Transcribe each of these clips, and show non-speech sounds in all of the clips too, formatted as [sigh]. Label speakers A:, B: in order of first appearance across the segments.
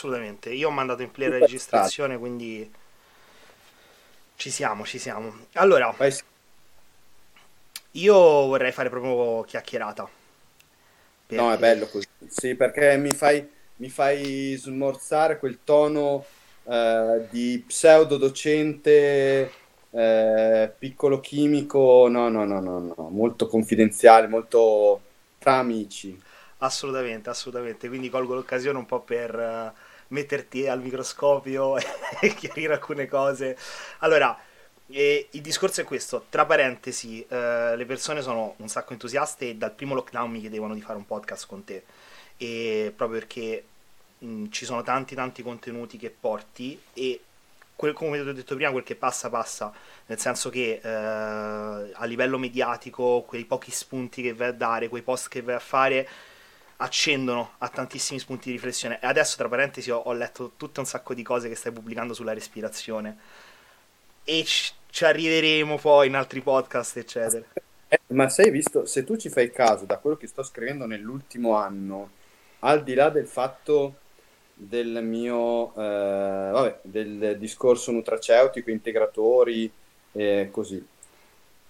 A: Assolutamente. Io ho mandato in play la registrazione, quindi ci siamo, ci siamo. Allora, io vorrei fare proprio chiacchierata.
B: Perché... No, è bello così. Sì, perché mi fai, mi fai smorzare quel tono eh, di pseudo docente eh, piccolo chimico, no, no, no, no, no, molto confidenziale, molto tra amici.
A: Assolutamente, assolutamente. Quindi colgo l'occasione un po' per uh, metterti al microscopio [laughs] e chiarire alcune cose. Allora, eh, il discorso è questo, tra parentesi, uh, le persone sono un sacco entusiaste e dal primo lockdown mi chiedevano di fare un podcast con te. E proprio perché mh, ci sono tanti tanti contenuti che porti e quel, come ti ho detto prima, quel che passa passa, nel senso che eh, a livello mediatico quei pochi spunti che vai a dare, quei post che vai a fare accendono a tantissimi spunti di riflessione. E adesso, tra parentesi, ho, ho letto tutto un sacco di cose che stai pubblicando sulla respirazione. E ci, ci arriveremo poi in altri podcast, eccetera.
B: Eh, ma sei visto, se tu ci fai caso da quello che sto scrivendo nell'ultimo anno, al di là del fatto del mio eh, vabbè, del discorso nutraceutico, integratori e così.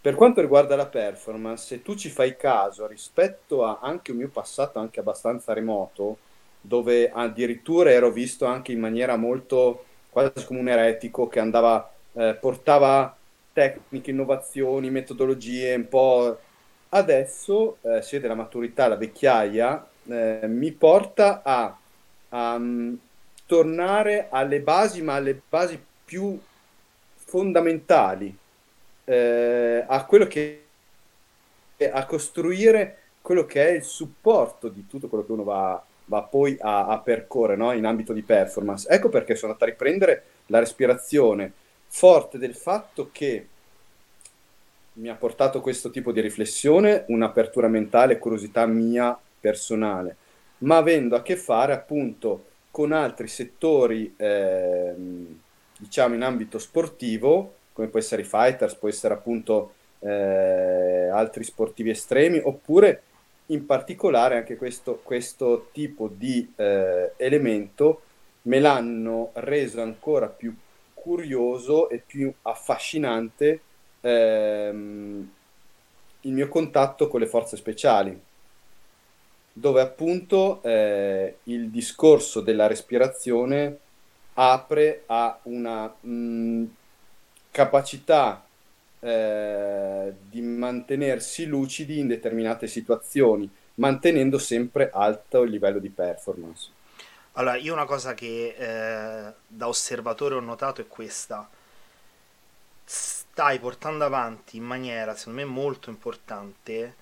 B: Per quanto riguarda la performance, se tu ci fai caso rispetto a anche un mio passato anche abbastanza remoto, dove addirittura ero visto anche in maniera molto quasi come un eretico che andava, eh, portava tecniche, innovazioni, metodologie un po'. Adesso, eh, si vede la maturità, la vecchiaia, eh, mi porta a a um, tornare alle basi, ma alle basi più fondamentali, eh, a quello che a costruire quello che è il supporto di tutto quello che uno va, va poi a, a percorrere no? in ambito di performance. Ecco perché sono andato a riprendere la respirazione, forte del fatto che mi ha portato questo tipo di riflessione, un'apertura mentale, curiosità mia personale ma avendo a che fare appunto con altri settori, eh, diciamo in ambito sportivo, come può essere i fighters, può essere appunto eh, altri sportivi estremi, oppure in particolare anche questo, questo tipo di eh, elemento me l'hanno reso ancora più curioso e più affascinante ehm, il mio contatto con le forze speciali dove appunto eh, il discorso della respirazione apre a una mh, mm, capacità eh, di mantenersi lucidi in determinate situazioni, mantenendo sempre alto il livello di performance.
A: Allora, io una cosa che eh, da osservatore ho notato è questa. Stai portando avanti in maniera, secondo me, molto importante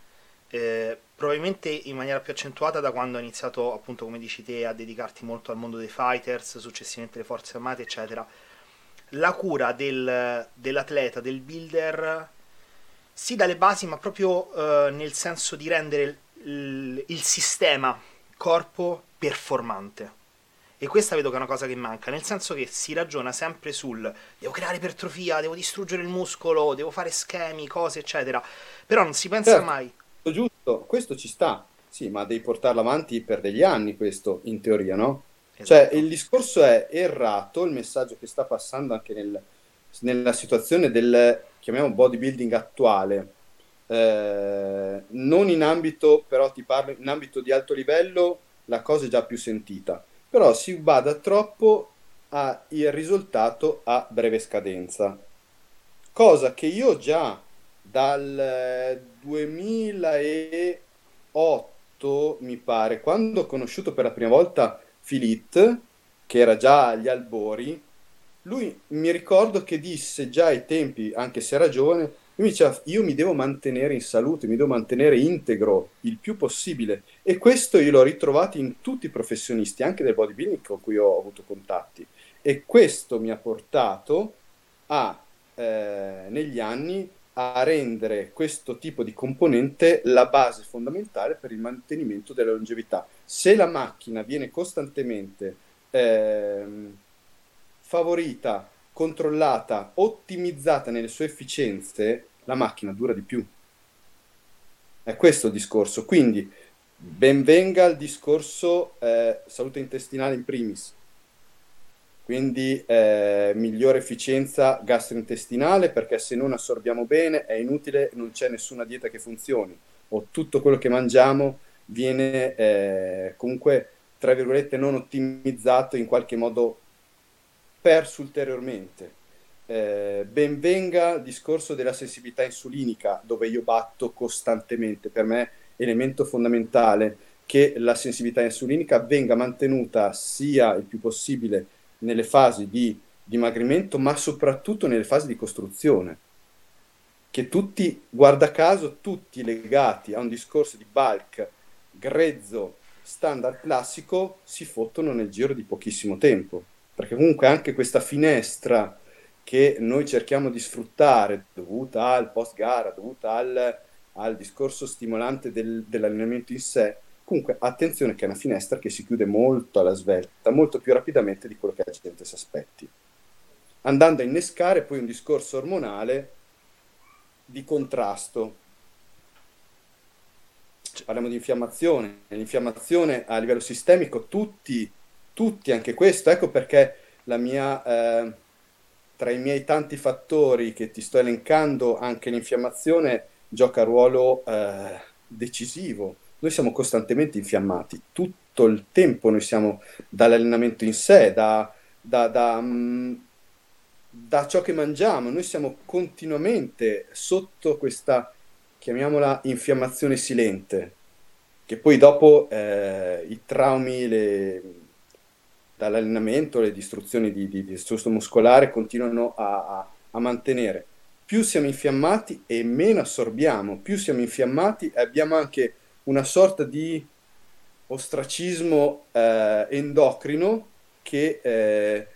A: eh, probabilmente in maniera più accentuata da quando hai iniziato, appunto, come dici te, a dedicarti molto al mondo dei fighters, successivamente le forze armate, eccetera. La cura del, dell'atleta, del builder, sì dalle basi, ma proprio eh, nel senso di rendere il, il sistema corpo performante. E questa vedo che è una cosa che manca, nel senso che si ragiona sempre sul devo creare ipertrofia, devo distruggere il muscolo, devo fare schemi, cose, eccetera. Però non si pensa certo. mai
B: giusto, questo ci sta, sì, ma devi portarlo avanti per degli anni questo, in teoria, no? Cioè, esatto. Cioè, il discorso è errato, il messaggio che sta passando anche nel, nella situazione del, chiamiamo bodybuilding attuale, eh, non in ambito, però ti parlo, in ambito di alto livello, la cosa è già più sentita, però si bada troppo al risultato a breve scadenza, cosa che io già dal 2008, mi pare, quando ho conosciuto per la prima volta Filit, che era già agli albori, lui mi ricordo che disse già ai tempi, anche se era giovane, mi diceva io mi devo mantenere in salute, mi devo mantenere integro il più possibile e questo io l'ho ritrovato in tutti i professionisti, anche del bodybuilding con cui ho avuto contatti e questo mi ha portato a eh, negli anni a rendere questo tipo di componente la base fondamentale per il mantenimento della longevità. Se la macchina viene costantemente ehm, favorita, controllata, ottimizzata nelle sue efficienze, la macchina dura di più. È questo il discorso. Quindi benvenga il discorso eh, salute intestinale in primis, quindi eh, migliore efficienza gastrointestinale perché se non assorbiamo bene è inutile, non c'è nessuna dieta che funzioni o tutto quello che mangiamo viene eh, comunque, tra virgolette, non ottimizzato in qualche modo perso ulteriormente. Eh, benvenga il discorso della sensibilità insulinica, dove io batto costantemente, per me elemento fondamentale che la sensibilità insulinica venga mantenuta sia il più possibile nelle fasi di dimagrimento, ma soprattutto nelle fasi di costruzione, che tutti, guarda caso, tutti legati a un discorso di bulk grezzo, standard classico, si fottono nel giro di pochissimo tempo, perché comunque anche questa finestra che noi cerchiamo di sfruttare, dovuta al post gara, dovuta al, al discorso stimolante del, dell'allenamento in sé, Comunque, attenzione che è una finestra che si chiude molto alla svelta, molto più rapidamente di quello che la gente si aspetti. Andando a innescare poi un discorso ormonale di contrasto. Parliamo di infiammazione. L'infiammazione a livello sistemico, tutti, tutti, anche questo, ecco perché la mia, eh, tra i miei tanti fattori che ti sto elencando, anche l'infiammazione gioca ruolo eh, decisivo. Noi siamo costantemente infiammati, tutto il tempo noi siamo dall'allenamento in sé, da, da, da, mm, da ciò che mangiamo, noi siamo continuamente sotto questa, chiamiamola, infiammazione silente, che poi dopo eh, i traumi le, dall'allenamento, le distruzioni di, di, di tessuto muscolare continuano a, a, a mantenere. Più siamo infiammati e meno assorbiamo, più siamo infiammati e abbiamo anche una sorta di ostracismo eh, endocrino che eh,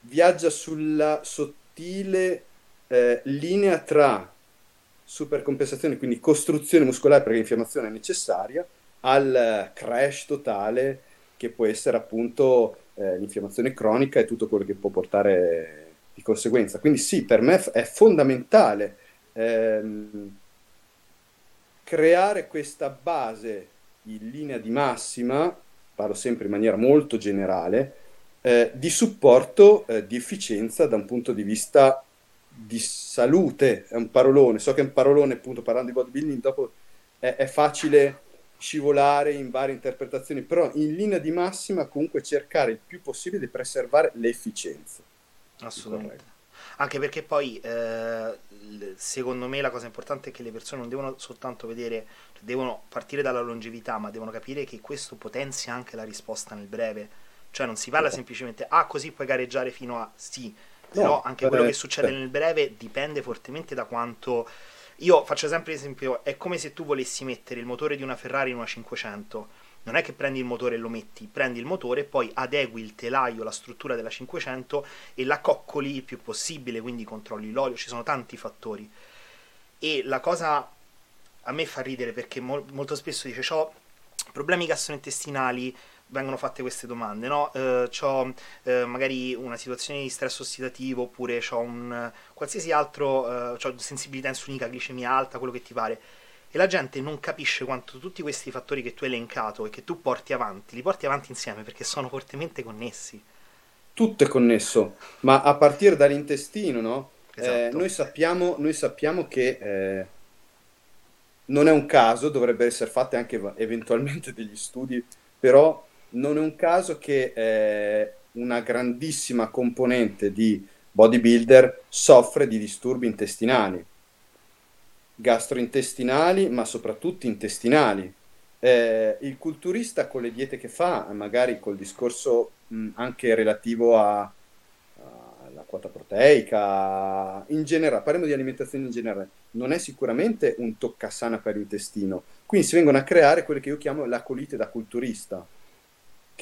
B: viaggia sulla sottile eh, linea tra supercompensazione, quindi costruzione muscolare perché l'infiammazione è necessaria, al crash totale che può essere appunto eh, l'infiammazione cronica e tutto quello che può portare di conseguenza. Quindi sì, per me è fondamentale ehm, creare questa base in linea di massima, parlo sempre in maniera molto generale, eh, di supporto eh, di efficienza da un punto di vista di salute, è un parolone, so che è un parolone appunto parlando di bodybuilding, dopo è, è facile scivolare in varie interpretazioni, però in linea di massima comunque cercare il più possibile di preservare l'efficienza.
A: Assolutamente. Anche perché poi, eh, secondo me, la cosa importante è che le persone non devono soltanto vedere, cioè devono partire dalla longevità, ma devono capire che questo potenzia anche la risposta nel breve. Cioè non si parla no. semplicemente, ah così puoi gareggiare fino a sì, però anche quello che succede nel breve dipende fortemente da quanto... Io faccio sempre l'esempio, è come se tu volessi mettere il motore di una Ferrari in una 500 non è che prendi il motore e lo metti, prendi il motore e poi adegui il telaio, la struttura della 500 e la coccoli il più possibile, quindi controlli l'olio, ci sono tanti fattori. E la cosa a me fa ridere perché mo- molto spesso dice ho problemi gastrointestinali, vengono fatte queste domande, no? Eh, ho eh, magari una situazione di stress ossidativo oppure ho un qualsiasi altro, eh, ho sensibilità insulinica, glicemia alta, quello che ti pare e la gente non capisce quanto tutti questi fattori che tu hai elencato e che tu porti avanti, li porti avanti insieme perché sono fortemente connessi.
B: Tutto è connesso, ma a partire dall'intestino, no? Eh, esatto. Eh, noi, sappiamo, noi, sappiamo, che eh, non è un caso, dovrebbe essere fatti anche eventualmente degli studi, però non è un caso che eh, una grandissima componente di bodybuilder soffre di disturbi intestinali gastrointestinali, ma soprattutto intestinali. Eh, il culturista con le diete che fa, magari col discorso mh, anche relativo alla quota proteica, in generale, parliamo di alimentazione in generale, non è sicuramente un toccasana per l'intestino. Quindi si vengono a creare quelle che io chiamo la colite da culturista,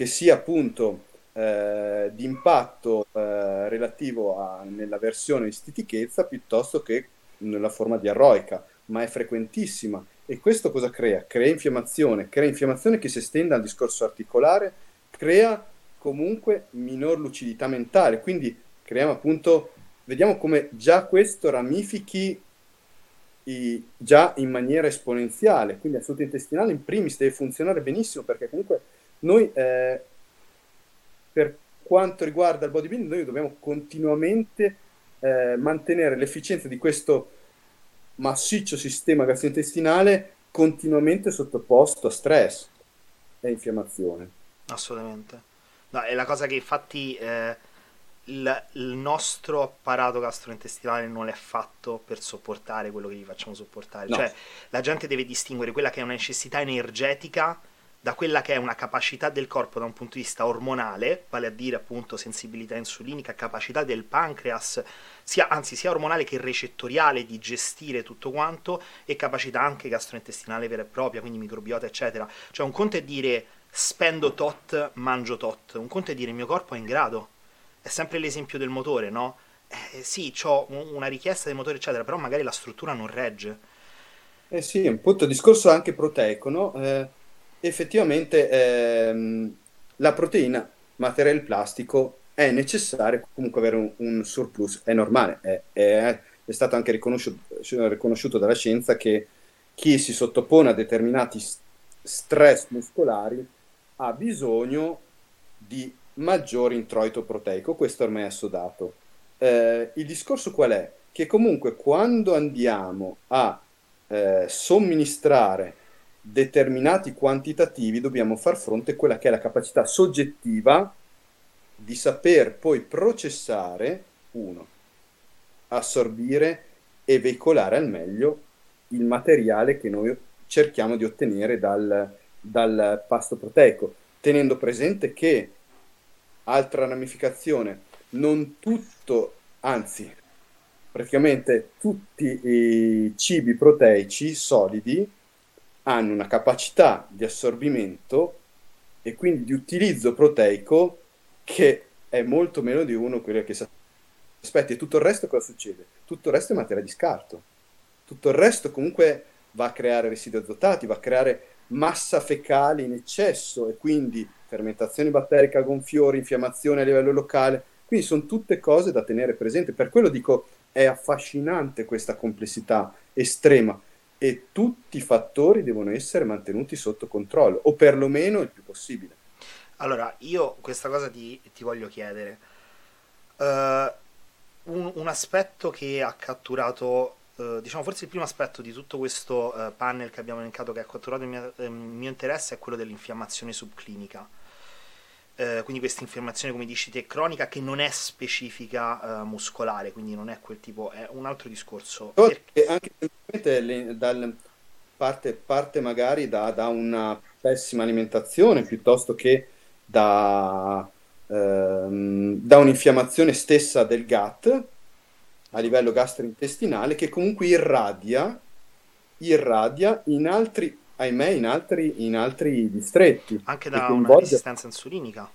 B: che sia appunto eh, di impatto eh, relativo a, nella versione di stitichezza piuttosto che nella forma di arroica, ma è frequentissima. E questo cosa crea? Crea infiammazione, crea infiammazione che si estende al discorso articolare, crea comunque minor lucidità mentale, quindi creiamo appunto, vediamo come già questo ramifichi i, già in maniera esponenziale, quindi la salute intestinale in primis deve funzionare benissimo perché comunque noi eh, per quanto riguarda il bodybuilding, noi dobbiamo continuamente eh, mantenere l'efficienza di questo massiccio sistema gastrointestinale continuamente sottoposto a stress e infiammazione.
A: Assolutamente. No, è la cosa che infatti eh, il, il, nostro apparato gastrointestinale non è fatto per sopportare quello che gli facciamo sopportare. No. Cioè, la gente deve distinguere quella che è una necessità energetica da quella che è una capacità del corpo da un punto di vista ormonale, vale a dire appunto sensibilità insulinica, capacità del pancreas, sia, anzi sia ormonale che recettoriale di gestire tutto quanto e capacità anche gastrointestinale vera e propria, quindi microbiota eccetera. Cioè un conto è dire spendo tot, mangio tot, un conto è dire il mio corpo è in grado. È sempre l'esempio del motore, no? Eh, sì, ho una richiesta del motore eccetera, però magari la struttura non regge.
B: Eh sì, un punto discorso anche proteico, no? Eh effettivamente ehm, la proteina, materiale plastico, è necessario comunque avere un, un surplus, è normale, è, è, è stato anche riconosciuto, riconosciuto, dalla scienza che chi si sottopone a determinati stress muscolari ha bisogno di maggiore introito proteico, questo ormai è assodato. Eh, il discorso qual è? Che comunque quando andiamo a eh, somministrare determinati quantitativi dobbiamo far fronte a quella che è la capacità soggettiva di saper poi processare, uno, assorbire e veicolare al meglio il materiale che noi cerchiamo di ottenere dal, dal pasto proteico, tenendo presente che, altra ramificazione, non tutto, anzi, praticamente tutti i cibi proteici solidi hanno una capacità di assorbimento e quindi di utilizzo proteico che è molto meno di uno quello che si aspetta. E tutto il resto cosa succede? Tutto il resto è materia di scarto. Tutto il resto comunque va a creare residui azotati, va a creare massa fecale in eccesso e quindi fermentazione batterica, gonfiori, infiammazione a livello locale. Quindi sono tutte cose da tenere presente. Per quello dico è affascinante questa complessità estrema e tutti i fattori devono essere mantenuti sotto controllo, o perlomeno il più possibile.
A: Allora, io questa cosa ti, ti voglio chiedere. Uh, un, un, aspetto che ha catturato, uh, diciamo forse il primo aspetto di tutto questo uh, panel che abbiamo elencato che ha catturato il mio, il mio interesse è quello dell'infiammazione subclinica eh, quindi questa infiammazione, come dici te, cronica che non è specifica eh, muscolare, quindi non è quel tipo, è un altro discorso.
B: Perché... Anche dal, parte, parte, magari da, da, una pessima alimentazione piuttosto che da, ehm, da un'infiammazione stessa del gut a livello gastrointestinale che comunque irradia, irradia in altri ahimè, in altri, in altri distretti.
A: Anche da coinvolge... una resistenza insulinica,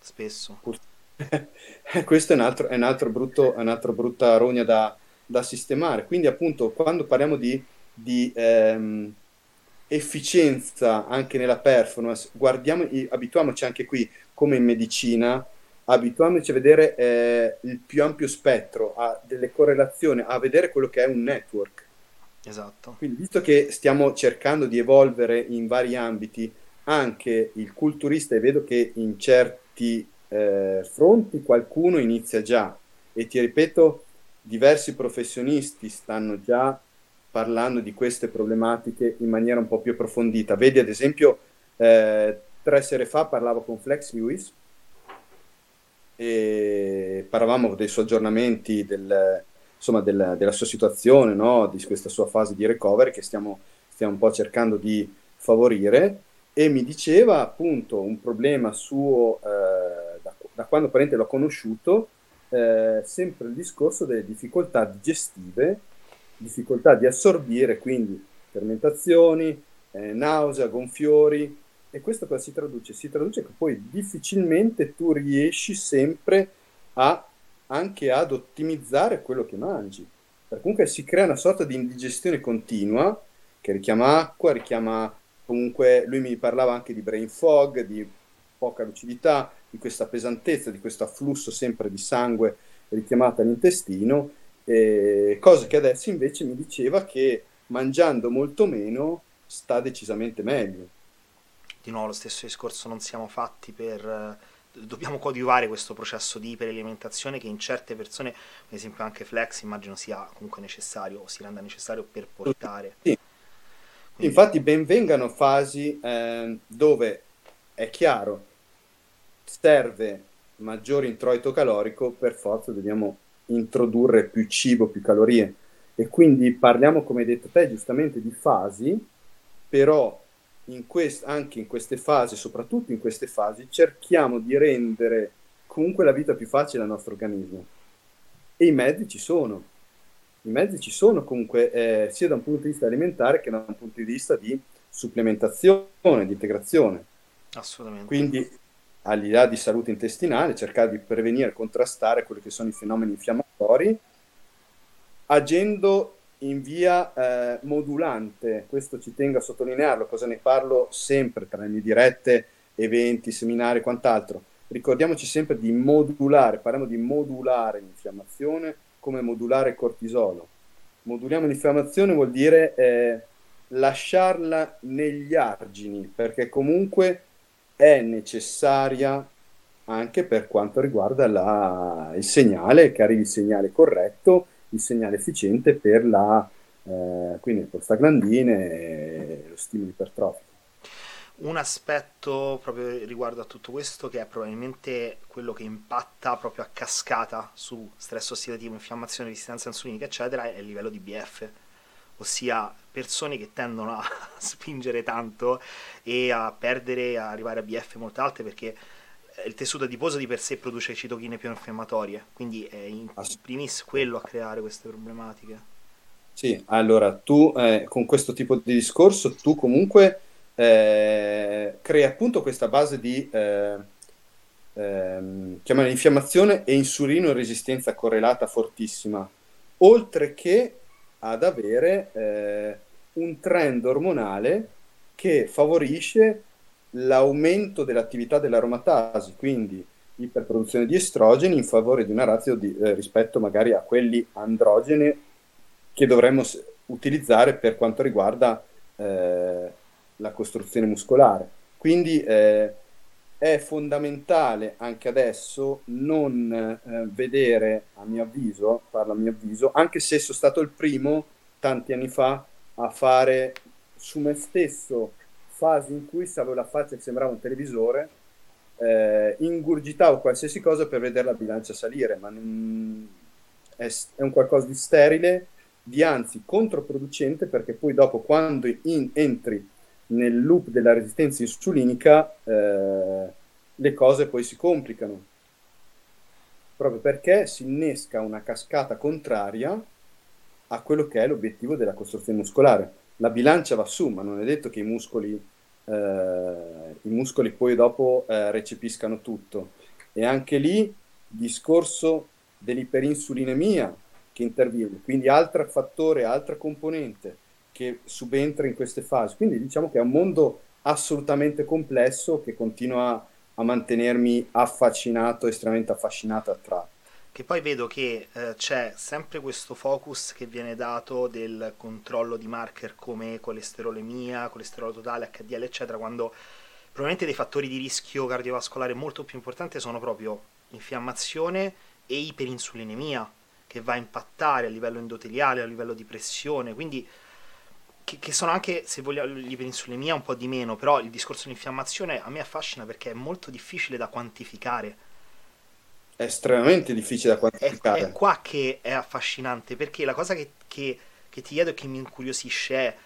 A: spesso. [laughs]
B: Questo è un altro, è un altro brutto, un'altra brutta rogna da, da, sistemare. Quindi, appunto, quando parliamo di, di ehm, efficienza anche nella performance, guardiamo, abituiamoci anche qui, come in medicina, abituiamoci a vedere eh, il più ampio spettro, a delle correlazioni, a vedere quello che è un network
A: Esatto.
B: Quindi, visto che stiamo cercando di evolvere in vari ambiti, anche il culturista, e vedo che in certi eh, fronti qualcuno inizia già, e ti ripeto, diversi professionisti stanno già parlando di queste problematiche in maniera un po' più approfondita. Vedi, ad esempio, eh, tre sere fa parlavo con Flex Lewis e parlavamo dei suoi aggiornamenti del, insomma, della, della sua situazione, no? di questa sua fase di recovery che stiamo, stiamo un po' cercando di favorire e mi diceva appunto un problema suo eh, da, da, quando parente l'ho conosciuto, eh, sempre il discorso delle difficoltà digestive, difficoltà di assorbire, quindi fermentazioni, eh, nausea, gonfiori. E questo cosa si traduce? Si traduce che poi difficilmente tu riesci sempre a anche ad ottimizzare quello che mangi. Per comunque si crea una sorta di indigestione continua che richiama acqua, richiama comunque, lui mi parlava anche di brain fog, di poca lucidità, di questa pesantezza, di questo afflusso sempre di sangue richiamato all'intestino, eh, cosa che adesso invece mi diceva che mangiando molto meno sta decisamente meglio.
A: Di nuovo lo stesso discorso non siamo fatti per dobbiamo coadiuvare questo processo di iperalimentazione che in certe persone, per esempio anche Flex, immagino sia comunque necessario o si renda necessario per portare.
B: Sì. Quindi... Infatti benvengano fasi eh, dove è chiaro, serve maggiore introito calorico, per forza dobbiamo introdurre più cibo, più calorie. E quindi parliamo, come hai detto te, giustamente di fasi, però in quest- anche in queste fasi, soprattutto in queste fasi, cerchiamo di rendere comunque la vita più facile al nostro organismo. E i mezzi ci sono. I mezzi ci sono comunque eh, sia da un punto di vista alimentare che da un punto di vista di supplementazione, di integrazione.
A: Assolutamente.
B: Quindi, al di là di salute intestinale, cercare di prevenire e contrastare quelli che sono i fenomeni infiammatori, agendo in via eh, modulante, questo ci tengo a sottolinearlo, cosa ne parlo sempre tra le mie dirette, eventi, seminari e quant'altro. Ricordiamoci sempre di modulare, parliamo di modulare l'infiammazione come modulare il cortisolo. Moduliamo l'infiammazione vuol dire eh, lasciarla negli argini, perché comunque è necessaria anche per quanto riguarda la, il segnale, che arrivi il segnale corretto il segnale efficiente per la eh, quindi prostaglandine e lo stimolo ipertrofico.
A: Un aspetto proprio riguardo a tutto questo che è probabilmente quello che impatta proprio a cascata su stress ossidativo, infiammazione, resistenza insulinica, eccetera, è il livello di BF, ossia persone che tendono a [laughs] spingere tanto e a perdere, a arrivare a BF molto alte perché il tessuto adiposo di per sé produce citochine più infiammatorie, quindi è in primis quello a creare queste problematiche.
B: Sì, allora tu eh, con questo tipo di discorso tu comunque eh, crei appunto questa base di eh, ehm, chiamare infiammazione e insulino resistenza correlata fortissima, oltre che ad avere eh, un trend ormonale che favorisce l'aumento dell'attività dell'aromatasi, quindi iperproduzione di estrogeni in favore di una razio di, eh, rispetto magari a quelli androgeni che dovremmo utilizzare per quanto riguarda eh, la costruzione muscolare. Quindi eh, è fondamentale anche adesso non eh, vedere, a mio avviso, parlo a mio avviso, anche se sono stato il primo tanti anni fa a fare su me stesso fasi in cui avevo la faccia che sembrava un televisore, eh, ingurgitavo qualsiasi cosa per vedere la bilancia salire, ma non, è, è, un qualcosa di sterile, di anzi controproducente, perché poi dopo quando in, entri nel loop della resistenza insulinica, eh, le cose poi si complicano. Proprio perché si innesca una cascata contraria a quello che è l'obiettivo della costruzione muscolare la bilancia va su, ma non è detto che i muscoli, eh, i muscoli poi dopo eh, recepiscano tutto. E anche lì discorso dell'iperinsulinemia che interviene, quindi altro fattore, altra componente che subentra in queste fasi. Quindi diciamo che è un mondo assolutamente complesso che continua a mantenermi affascinato, estremamente affascinato attratto
A: che poi vedo che eh, c'è sempre questo focus che viene dato del controllo di marker come colesterolemia, colesterolo totale, HDL, eccetera, quando probabilmente dei fattori di rischio cardiovascolare molto più importanti sono proprio infiammazione e iperinsulinemia, che va a impattare a livello endoteliale, a livello di pressione, quindi che, che sono anche, se vogliamo, l'iperinsulinemia un po' di meno, però il discorso dell'infiammazione a me affascina perché è molto difficile da quantificare
B: è estremamente difficile da quantificare.
A: È, è qua che è affascinante, perché la cosa che, che, che ti chiedo e che mi incuriosisce è,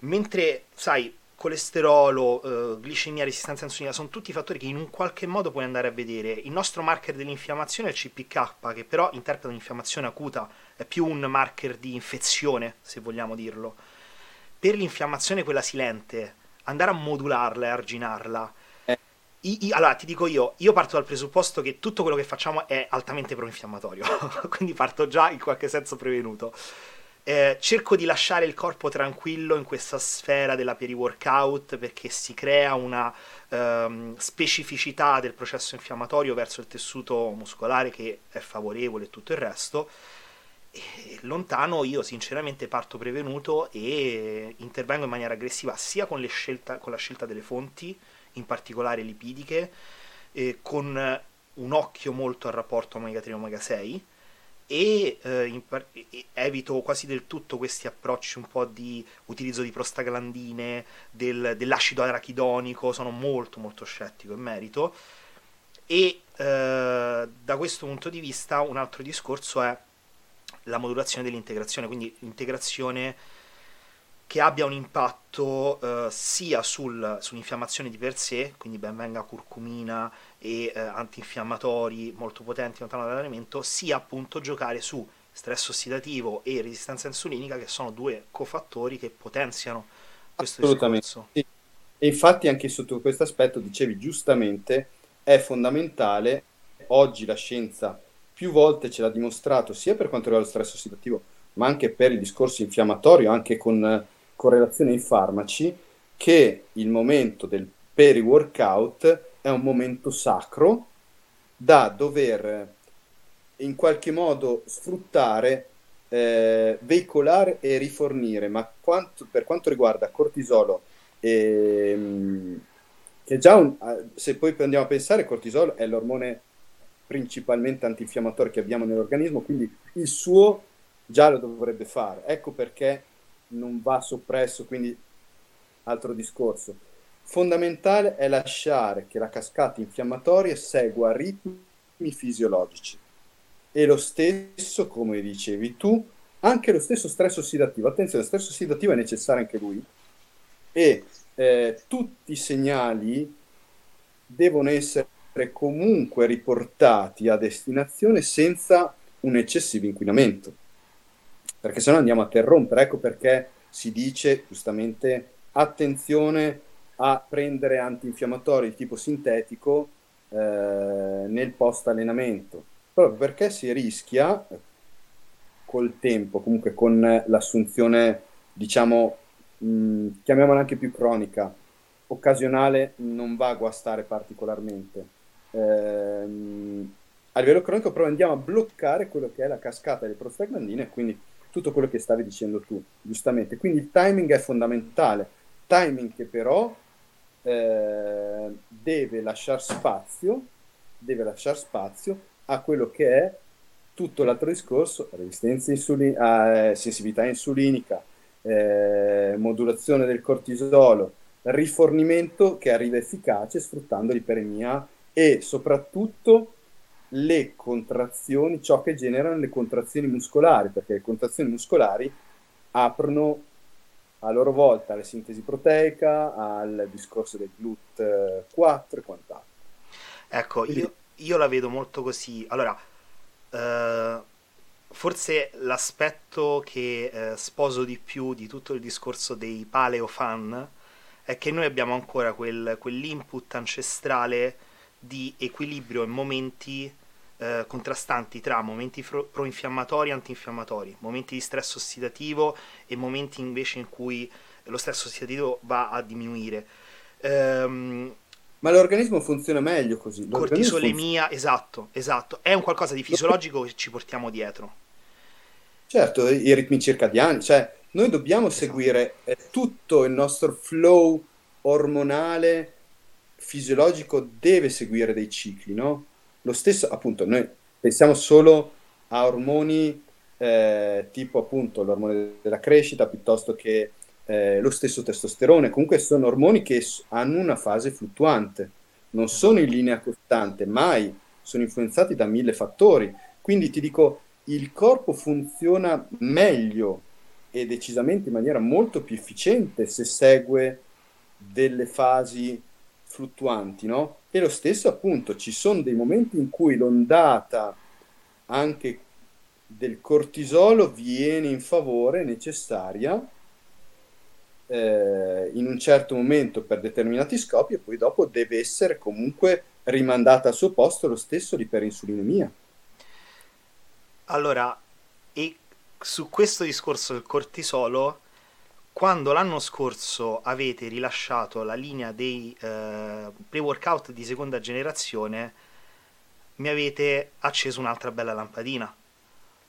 A: mentre, sai, colesterolo, eh, glicemia, resistenza insulina, sono tutti fattori che in un qualche modo puoi andare a vedere. Il nostro marker dell'infiammazione è il CPK, che però interpreta un'infiammazione acuta, è più un marker di infezione, se vogliamo dirlo. Per l'infiammazione quella silente, andare a modularla e arginarla i, allora, ti dico io, io parto dal presupposto che tutto quello che facciamo è altamente proinfiammatorio, [laughs] quindi parto già in qualche senso prevenuto. Eh, cerco di lasciare il corpo tranquillo in questa sfera della peri-workout perché si crea una ehm, specificità del processo infiammatorio verso il tessuto muscolare che è favorevole e tutto il resto. E lontano io sinceramente parto prevenuto e intervengo in maniera aggressiva sia con, scelta, con la scelta delle fonti, in particolare lipidiche, eh, con un occhio molto al rapporto omega 3 omega 6 e, eh, par- evito quasi del tutto questi approcci un po' di utilizzo di prostaglandine, del, dell'acido arachidonico, sono molto molto scettico in merito. E eh, da questo punto di vista un altro discorso è la modulazione dell'integrazione, quindi l'integrazione che abbia un impatto eh, sia sul, sull'infiammazione di per sé, quindi ben venga curcumina e eh, antinfiammatori molto potenti lontano dall'alimento, sia appunto giocare su stress ossidativo e resistenza insulinica, che sono due cofattori che potenziano questo
B: Assolutamente.
A: discorso.
B: Sì. E infatti anche sotto questo aspetto, dicevi giustamente, è fondamentale, oggi la scienza più volte ce l'ha dimostrato, sia per quanto riguarda lo stress ossidativo, ma anche per il discorso infiammatorio, anche con correlazione ai farmaci che il momento del peri-workout è un momento sacro da dover in qualche modo sfruttare, eh, veicolare e rifornire, ma quanto, per quanto riguarda cortisolo, ehm, che già un, se poi andiamo a pensare, cortisolo è l'ormone principalmente antinfiammatorio che abbiamo nell'organismo, quindi il suo già lo dovrebbe fare. Ecco perché non va soppresso, quindi altro discorso. Fondamentale è lasciare che la cascata infiammatoria segua ritmi fisiologici e lo stesso, come dicevi tu, anche lo stesso stress ossidativo. Attenzione, lo stress ossidativo è necessario anche lui e eh, tutti i segnali devono essere comunque riportati a destinazione senza un eccessivo inquinamento perché se no andiamo a interrompere. Ecco perché si dice giustamente attenzione a prendere antinfiammatori di tipo sintetico eh, nel post allenamento, proprio perché si rischia col tempo, comunque con l'assunzione, diciamo, mh, chiamiamola anche più cronica, occasionale, non va a guastare particolarmente. Eh, a livello cronico però andiamo a bloccare quello che è la cascata delle prostaglandine, quindi tutto quello che stavi dicendo tu, giustamente. Quindi il timing è fondamentale, timing che però eh, deve lasciare spazio, deve lasciare spazio a quello che è tutto l'altro discorso, resistenza insulina, eh, sensibilità insulinica, eh, modulazione del cortisolo, rifornimento che arriva efficace sfruttando l'iperemia e soprattutto le contrazioni, ciò che generano le contrazioni muscolari, perché le contrazioni muscolari aprono a loro volta alla sintesi proteica, al discorso del GLUT4 e quant'altro.
A: Ecco, io, io, la vedo molto così. Allora, eh, forse l'aspetto che eh, sposo di più di tutto il discorso dei paleo fan è che noi abbiamo ancora quel, quell'input ancestrale di equilibrio in momenti eh, contrastanti tra momenti pro-infiammatori e antinfiammatori, momenti di stress ossidativo e momenti invece in cui lo stress ossidativo va a diminuire.
B: Ehm, ma l'organismo funziona meglio così.
A: Cortisolemia, funziona... esatto, esatto. È un qualcosa di fisiologico che ci portiamo dietro.
B: Certo, i ritmi circadiani, cioè noi dobbiamo esatto. seguire eh, tutto il nostro flow ormonale, fisiologico deve seguire dei cicli, no? Lo stesso, appunto, noi pensiamo solo a ormoni eh, tipo appunto l'ormone della crescita piuttosto che eh, lo stesso testosterone. Comunque sono ormoni che hanno una fase fluttuante, non sono in linea costante, mai, sono influenzati da mille fattori. Quindi ti dico, il corpo funziona meglio e decisamente in maniera molto più efficiente se segue delle fasi fluttuanti, no? E lo stesso appunto, ci sono dei momenti in cui l'ondata anche del cortisolo viene in favore necessaria eh, in un certo momento per determinati scopi e poi dopo deve essere comunque rimandata al suo posto lo stesso l'iperinsulinemia.
A: Allora, e su questo discorso del cortisolo quando l'anno scorso avete rilasciato la linea dei eh, pre-workout di seconda generazione, mi avete acceso un'altra bella lampadina.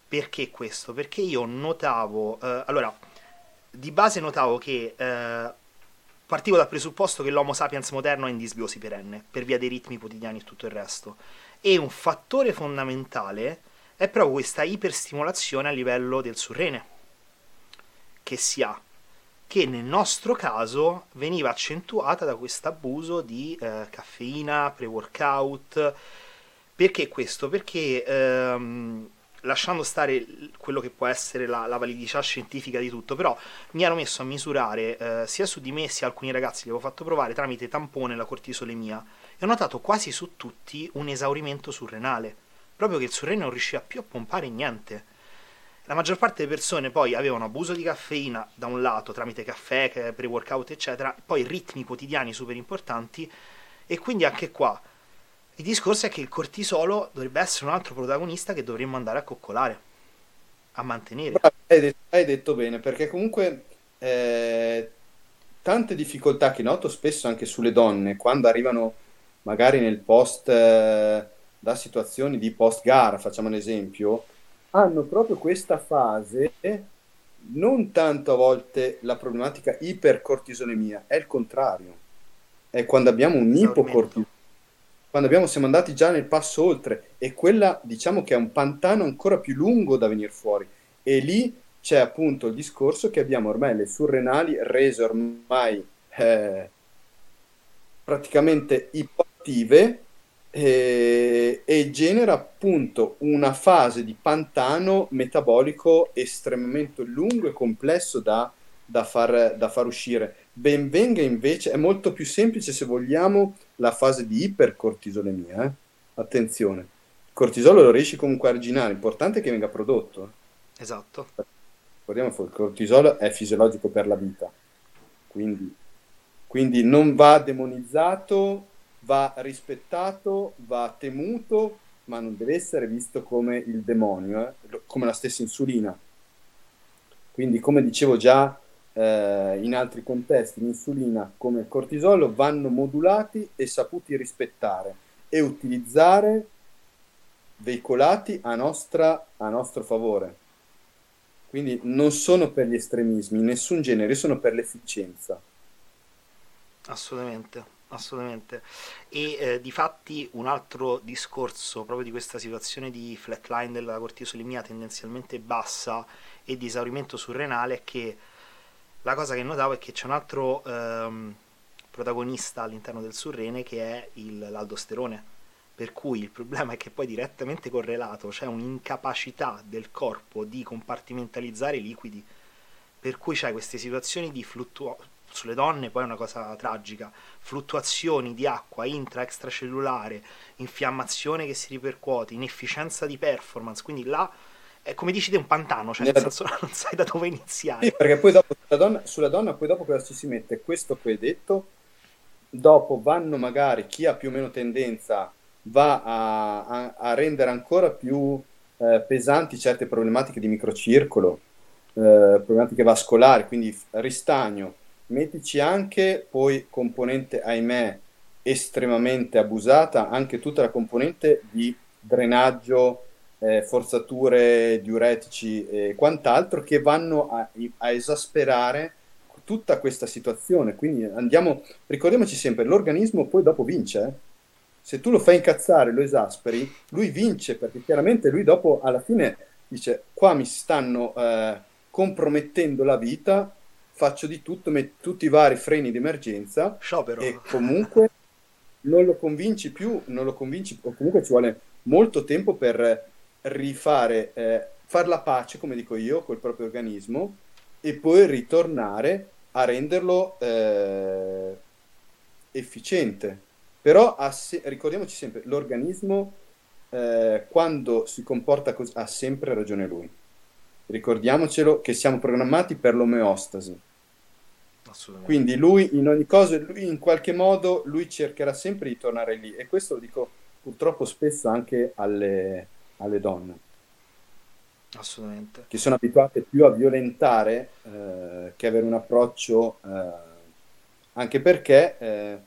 A: Perché questo? Perché io notavo, eh, allora, di base notavo che eh, partivo dal presupposto che l'Homo sapiens moderno è in disbiosi perenne, per via dei ritmi quotidiani e tutto il resto. E un fattore fondamentale è proprio questa iperstimolazione a livello del surrene che si ha, che nel nostro caso veniva accentuata da questo abuso di eh, caffeina, pre-workout. Perché questo? Perché ehm, lasciando stare quello che può essere la, la, validità scientifica di tutto, però mi ero messo a misurare eh, sia su di me sia alcuni ragazzi, li avevo fatto provare tramite tampone la cortisolemia e ho notato quasi su tutti un esaurimento surrenale, proprio che il surrene non riusciva più a pompare niente. La maggior parte delle persone poi avevano abuso di caffeina da un lato tramite caffè, pre-workout eccetera, poi ritmi quotidiani super importanti e quindi anche qua il discorso è che il cortisolo dovrebbe essere un altro protagonista che dovremmo andare a coccolare, a mantenere.
B: Hai detto, hai detto bene, perché comunque eh, tante difficoltà che noto spesso anche sulle donne quando arrivano magari nel post eh, da situazioni di post gara, facciamo un esempio, hanno proprio questa fase, non tanto a volte la problematica ipercortisolemia, è il contrario. È quando abbiamo un ipocortisolemia quando abbiamo, siamo andati già nel passo oltre e quella diciamo che è un pantano ancora più lungo da venire fuori e lì c'è appunto il discorso che abbiamo ormai le surrenali rese ormai eh, praticamente ipoattive e, e genera appunto una fase di pantano metabolico estremamente lungo e complesso da, da, far, da far uscire. Ben venga invece, è molto più semplice se vogliamo la fase di ipercortisolemia. Eh? Attenzione, il cortisolo lo riesci comunque a arginare, l'importante è che venga prodotto.
A: Eh. Esatto.
B: Ricordiamo che il cortisolo è fisiologico per la vita, quindi, quindi non va demonizzato, va rispettato, va temuto, ma non deve essere visto come il demonio, eh? come la stessa insulina. Quindi, come dicevo già eh, in altri contesti, l'insulina come il cortisolo vanno modulati e saputi rispettare e utilizzare veicolati a, nostra, a nostro favore. Quindi non sono per gli estremismi, in nessun genere, sono per l'efficienza.
A: Assolutamente assolutamente. E eh, di fatti un altro discorso proprio di questa situazione di flatline della cortisolemia tendenzialmente bassa e di esaurimento surrenale è che la cosa che notavo è che c'è un altro ehm, protagonista all'interno del surrene che è il, l'aldosterone. Per cui il problema è che poi direttamente correlato c'è un'incapacità del corpo di compartimentalizzare i liquidi. Per cui c'è queste situazioni di fluttuazione sulle donne poi è una cosa tragica, fluttuazioni di acqua intra-extracellulare, infiammazione che si ripercuote, inefficienza di performance, quindi là è come dici te un pantano, cioè nel senso [laughs] non sai da dove iniziare.
B: Sì, perché poi dopo sulla donna, sulla donna poi dopo cosa ci si mette? Questo che hai detto, dopo vanno magari chi ha più o meno tendenza va a, a, a rendere ancora più eh, pesanti certe problematiche di microcircolo, eh, problematiche vascolari, quindi ristagno. Mettici anche poi componente, ahimè, estremamente abusata, anche tutta la componente di drenaggio eh, forzature diuretici e quant'altro che vanno a, a, esasperare tutta questa situazione. Quindi andiamo, ricordiamoci sempre, l'organismo poi dopo vince. Eh? Se tu lo fai incazzare, lo esasperi, lui vince perché chiaramente lui dopo alla fine dice qua mi stanno eh, compromettendo la vita, faccio di tutto, metto tutti i vari freni di emergenza
A: Sciopero.
B: e comunque non lo convinci più, non lo convinci, o comunque ci vuole molto tempo per rifare, eh, far la pace, come dico io, col proprio organismo e poi ritornare a renderlo eh, efficiente. Però se- ricordiamoci sempre, l'organismo eh, quando si comporta così ha sempre ragione lui. Ricordiamocelo che siamo programmati per l'omeostasi. Quindi lui in ogni cosa, lui in qualche modo, lui cercherà sempre di tornare lì e questo lo dico purtroppo spesso anche alle, alle donne.
A: Assolutamente.
B: Che sono abituate più a violentare eh, che avere un approccio, eh, anche perché, eh,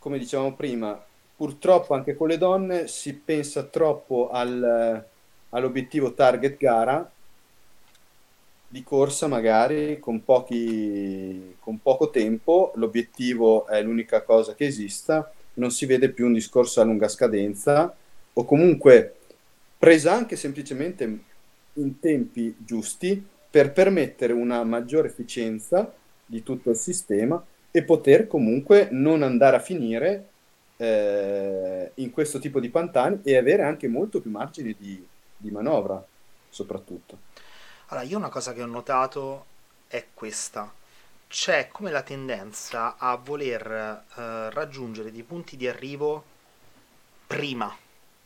B: come dicevamo prima, purtroppo anche con le donne si pensa troppo al, all'obiettivo target gara, di corsa magari con, pochi, con poco tempo, l'obiettivo è l'unica cosa che esista, non si vede più un discorso a lunga scadenza o comunque presa anche semplicemente in tempi giusti per permettere una maggiore efficienza di tutto il sistema e poter comunque non andare a finire eh, in questo tipo di pantani e avere anche molto più margine di, di manovra soprattutto.
A: Allora, io una cosa che ho notato è questa. C'è come la tendenza a voler eh, raggiungere dei punti di arrivo prima.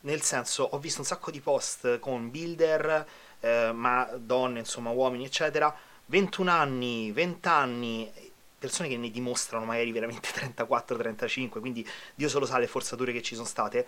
A: Nel senso, ho visto un sacco di post con builder, eh, ma donne, insomma, uomini, eccetera. 21 anni, 20 anni, persone che ne dimostrano magari veramente [laughs] 34-35, quindi Dio solo sa le forzature che ci sono state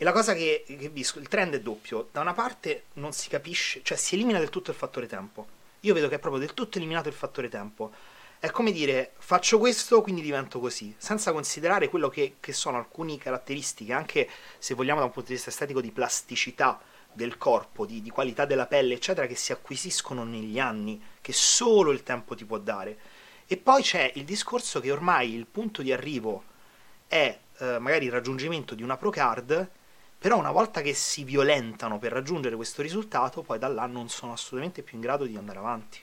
A: e la cosa che, che visto, il trend è doppio. Da una parte non si capisce, cioè si elimina del tutto il fattore tempo. Io vedo che è proprio del tutto eliminato il fattore tempo. È come dire, faccio questo, quindi divento così, senza considerare quello che, che sono alcune caratteristiche, anche se vogliamo da un punto di vista estetico, di plasticità del corpo, di, di qualità della pelle, eccetera, che si acquisiscono negli anni, che solo il tempo ti può dare. E poi c'è il discorso che ormai il punto di arrivo è eh, magari il raggiungimento di una pro card però una volta che si violentano per raggiungere questo risultato, poi da là non sono assolutamente più in grado di andare avanti.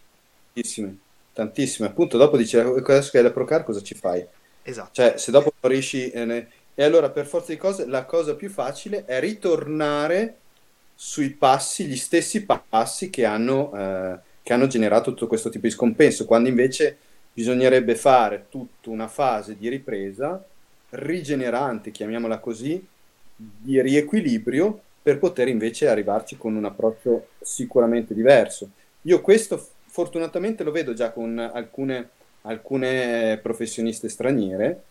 B: Tantissime, tantissime. Appunto, dopo dice, adesso che hai la Procar cosa ci fai?
A: Esatto.
B: Cioè, se dopo riesci... Eh, ne... E allora, per forza di cose, la cosa più facile è ritornare sui passi, gli stessi passi che hanno, eh, che hanno generato tutto questo tipo di scompenso, quando invece bisognerebbe fare tutta una fase di ripresa rigenerante, chiamiamola così, di riequilibrio per poter invece arrivarci con un approccio sicuramente diverso. Io questo fortunatamente lo vedo già con alcune, alcune professioniste straniere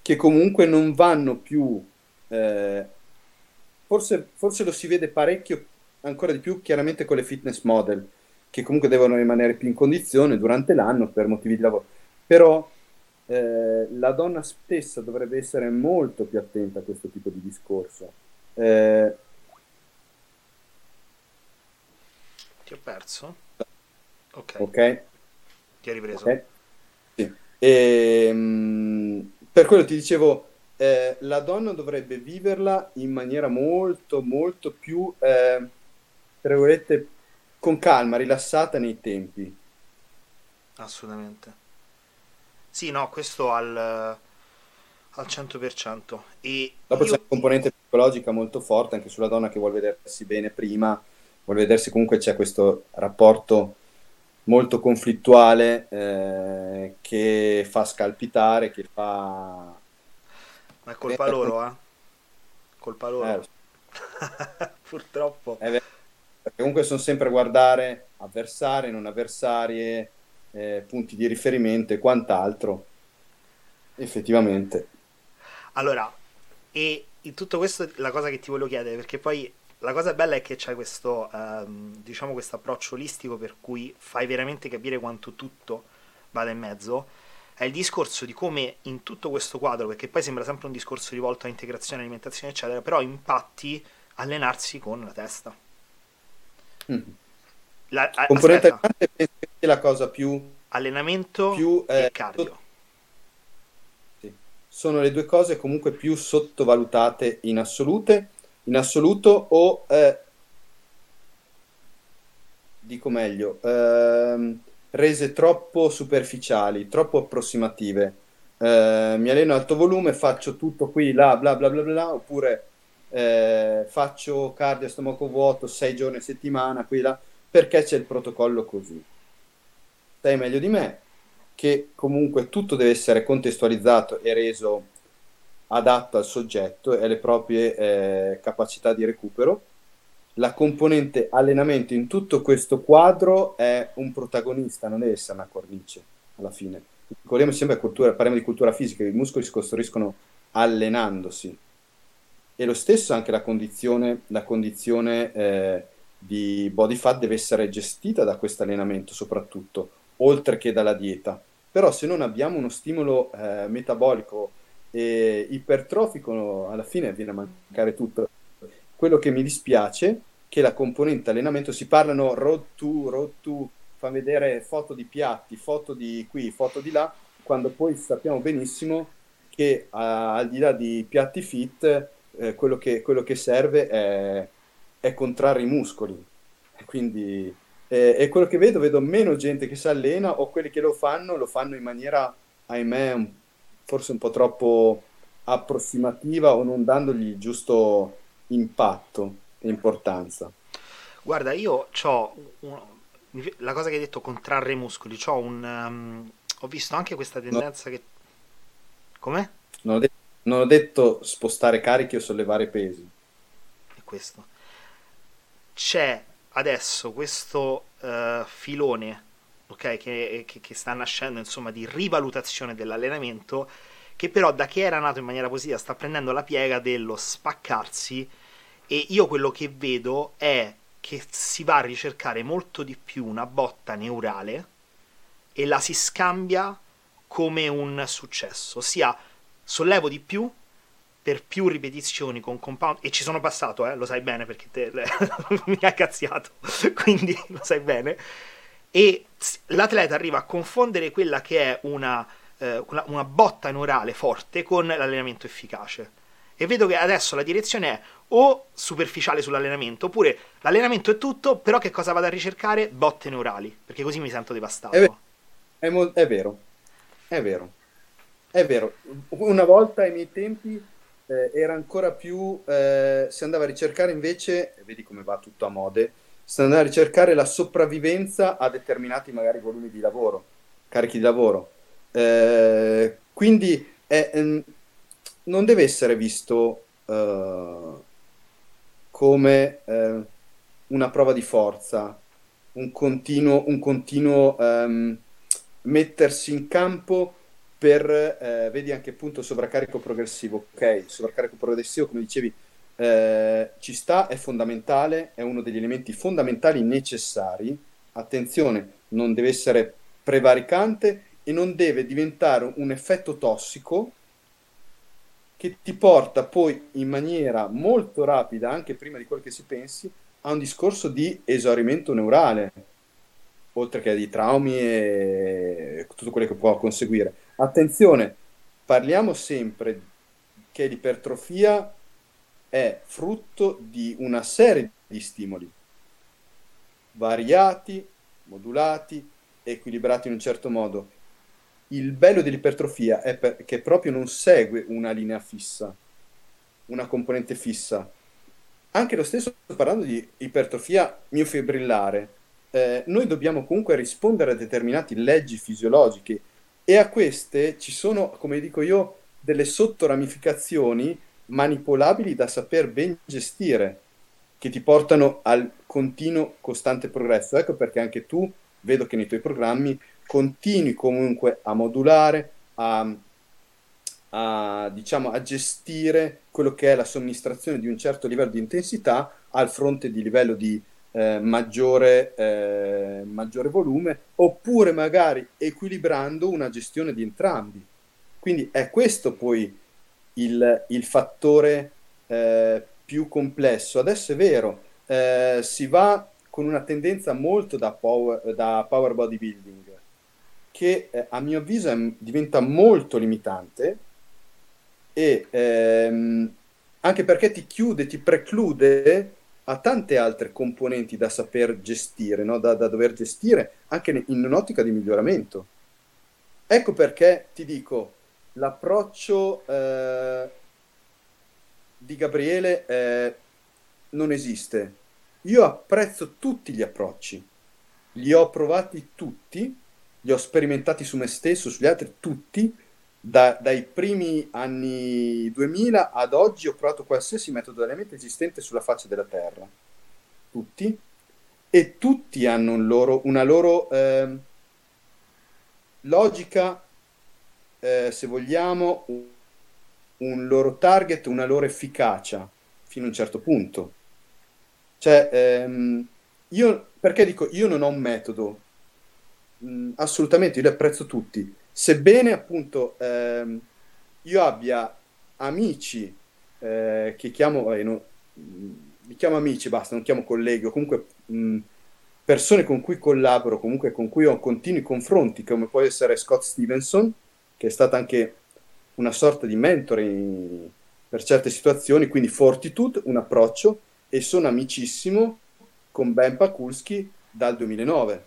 B: che comunque non vanno più, eh, forse, forse lo si vede parecchio, ancora di più chiaramente con le fitness model, che comunque devono rimanere più in condizione durante l'anno per motivi di lavoro. Però eh, la donna stessa dovrebbe essere molto più attenta a questo tipo di discorso. Eh...
A: Ti ho perso?
B: Ok. okay.
A: Ti hai ripreso?
B: Okay. Sì. E, ehm, mh, per quello ti dicevo, eh, la donna dovrebbe viverla in maniera molto, molto più, eh, tra virgolette, con calma, rilassata nei tempi.
A: Assolutamente. Sì, no, questo al, al 100%. E
B: Dopo
A: io...
B: c'è una componente psicologica molto forte anche sulla donna che vuole vedersi bene prima, vuole vedersi comunque c'è questo rapporto molto conflittuale eh, che fa scalpitare, che fa...
A: Ma è colpa eh, loro, eh? Colpa loro. Eh, [laughs] Purtroppo.
B: Perché comunque sono sempre a guardare avversari, non avversarie, eh, punti di riferimento e quant'altro, effettivamente.
A: Allora, e in tutto questo la cosa che ti voglio chiedere, perché poi la cosa bella è che c'è questo, ehm, diciamo, questo approccio olistico per cui fai veramente capire quanto tutto vada in mezzo, è il discorso di come in tutto questo quadro, perché poi sembra sempre un discorso rivolto a integrazione, alimentazione, eccetera, però impatti allenarsi con la testa.
B: Mm. La, a, componente aspetta. penso che sia la cosa più...
A: Allenamento più, eh, e cardio.
B: Sì. Sono le due cose comunque più sottovalutate in assolute, in assoluto o... Eh, dico meglio, ehm, rese troppo superficiali, troppo approssimative. Eh, mi alleno a alto volume, faccio tutto qui, là, bla bla bla bla, oppure eh, faccio cardio a stomaco vuoto sei giorni a settimana, qui là perché c'è il protocollo così. Sai meglio di me che comunque tutto deve essere contestualizzato e reso adatto al soggetto e alle proprie eh, capacità di recupero. La componente allenamento in tutto questo quadro è un protagonista, non deve essere una cornice alla fine. Ricordiamo sempre cultura, parliamo di cultura fisica, i muscoli si costruiscono allenandosi. E lo stesso anche la condizione, la condizione eh, di body fat deve essere gestita da questo allenamento soprattutto, oltre che dalla dieta. Però se non abbiamo uno stimolo eh, metabolico e ipertrofico, alla fine viene a mancare tutto. Quello che mi dispiace è che la componente allenamento si parlano road to, road to, fa vedere foto di piatti, foto di qui, foto di là, quando poi sappiamo benissimo che a, al di là di piatti fit, eh, quello, che, quello, che, serve è, è contrarre i muscoli. Quindi eh, e quello che vedo, vedo meno gente che si allena o quelli che lo fanno, lo fanno in maniera, ahimè, un, forse un po' troppo approssimativa o non dandogli il giusto impatto e importanza.
A: Guarda, io ho la cosa che hai detto, contrarre i muscoli, c'ho un, um, ho visto anche questa tendenza no. che... Com'è?
B: Non ho, de- non ho detto spostare carichi o sollevare pesi.
A: È questo. C'è adesso questo uh, filone okay, che, che, che, sta nascendo insomma di rivalutazione dell'allenamento che però da che era nato in maniera positiva sta prendendo la piega dello spaccarsi e io quello che vedo è che si va a ricercare molto di più una botta neurale e la si scambia come un successo, ossia sollevo di più per più ripetizioni con compound e ci sono passato, eh, lo sai bene perché te, [laughs] mi ha cazziato, [laughs] quindi lo sai bene. E l'atleta arriva a confondere quella che è una, eh, una botta neurale forte con l'allenamento efficace. E vedo che adesso la direzione è o superficiale sull'allenamento, oppure l'allenamento è tutto, però che cosa vado a ricercare? Botte neurali, perché così mi sento devastato.
B: È, ver- è, mo- è vero, è vero, è vero. Una volta ai miei tempi eh, era ancora più, eh, si andava a ricercare invece, vedi come va tutto a mode, si andava a ricercare la sopravvivenza a determinati magari volumi di lavoro, carichi di lavoro. Eh, quindi ehm, non deve essere visto uh, come uh, una prova di forza, un continuo, un continuo um, mettersi in campo per, eh, vedi anche appunto sovraccarico progressivo, ok, sovraccarico progressivo come dicevi eh, ci sta, è fondamentale, è uno degli elementi fondamentali necessari, attenzione, non deve essere prevaricante e non deve diventare un effetto tossico che ti porta poi in maniera molto rapida, anche prima di quello che si pensi, a un discorso di esaurimento neurale, oltre che di traumi e tutto quello che può conseguire. Attenzione, parliamo sempre che l'ipertrofia è frutto di una serie di stimoli variati, modulati, equilibrati in un certo modo. Il bello dell'ipertrofia è che proprio non segue una linea fissa, una componente fissa. Anche lo stesso parlando di ipertrofia miofibrillare, eh, noi dobbiamo comunque rispondere a determinate leggi fisiologiche e a queste ci sono, come dico io, delle sottoramificazioni manipolabili da saper ben gestire, che ti portano al continuo, costante progresso. Ecco perché anche tu, vedo che nei tuoi programmi, continui comunque a modulare, a, a, diciamo, a gestire quello che è la somministrazione di un certo livello di intensità al fronte di livello di eh, maggiore, eh, maggiore volume, oppure magari equilibrando una gestione di entrambi. Quindi è questo poi il, il fattore eh, più complesso. Adesso è vero, eh, si va con una tendenza molto da power, da power bodybuilding, che eh, a mio avviso è, diventa molto limitante e ehm, anche perché ti chiude, ti preclude ha tante altre componenti da saper gestire, no? da, da, dover gestire anche in un'ottica di miglioramento. Ecco perché ti dico, l'approccio eh, di Gabriele eh, non esiste. Io apprezzo tutti gli approcci, li ho provati tutti, li ho sperimentati su me stesso, sugli altri, tutti, da, dai primi anni 2000 ad oggi ho provato qualsiasi metodo allenamento esistente sulla faccia della Terra. Tutti. E tutti hanno un loro, una loro eh, logica, eh, se vogliamo, un, un loro target, una loro efficacia, fino a un certo punto. Cioè, ehm, io, perché dico, io non ho un metodo, mm, assolutamente, io li apprezzo tutti sebbene appunto ehm, io abbia amici eh, che chiamo, eh, no, li chiamo amici, basta, non chiamo colleghi, o comunque mh, persone con cui collaboro, comunque con cui ho continui confronti, come può essere Scott Stevenson, che è stato anche una sorta di mentore in, per certe situazioni, quindi fortitude, un approccio, e sono amicissimo con Ben Pakulski dal 2009.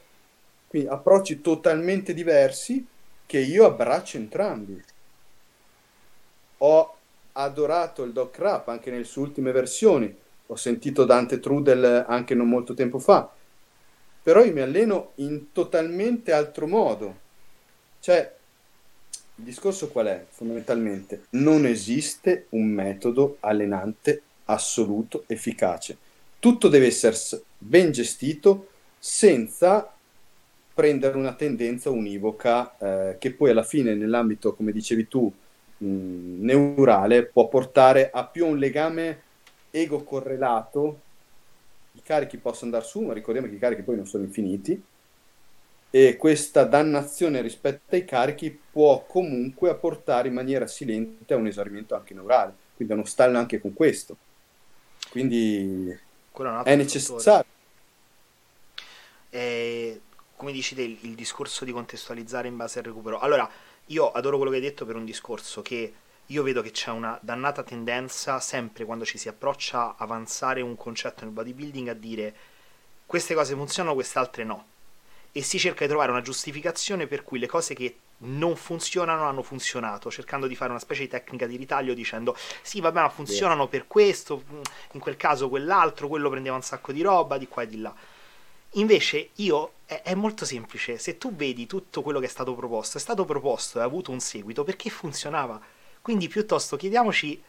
B: Quindi approcci totalmente diversi che io abbraccio entrambi. Ho adorato il Doc Rap anche nelle sue ultime versioni, ho sentito Dante Trudel anche non molto tempo fa, però io mi alleno in totalmente altro modo. Cioè, il discorso qual è fondamentalmente? Non esiste un metodo allenante assoluto efficace. Tutto deve essere ben gestito senza prendere una tendenza univoca eh, che poi alla fine nell'ambito, come dicevi tu, mh, neurale può portare a più un legame ego correlato i carichi possono andare su, ma ricordiamo che i carichi poi non sono infiniti e questa dannazione rispetto ai carichi può comunque apportare in maniera silente a un esaurimento anche neurale, quindi a uno stallo anche con questo. Quindi è, è necessario.
A: E, come dici te, il, il discorso di contestualizzare in base al recupero. Allora, io adoro quello che hai detto per un discorso che io vedo che c'è una dannata tendenza sempre quando ci si approccia a avanzare un concetto nel bodybuilding a dire queste cose funzionano, queste altre no. E si cerca di trovare una giustificazione per cui le cose che non funzionano hanno funzionato, cercando di fare una specie di tecnica di ritaglio dicendo sì vabbè ma funzionano per questo, in quel caso quell'altro, quello prendeva un sacco di roba di qua e di là. Invece io è, molto semplice, se tu vedi tutto quello che è stato proposto, è stato proposto e ha avuto un seguito perché funzionava quindi piuttosto chiediamoci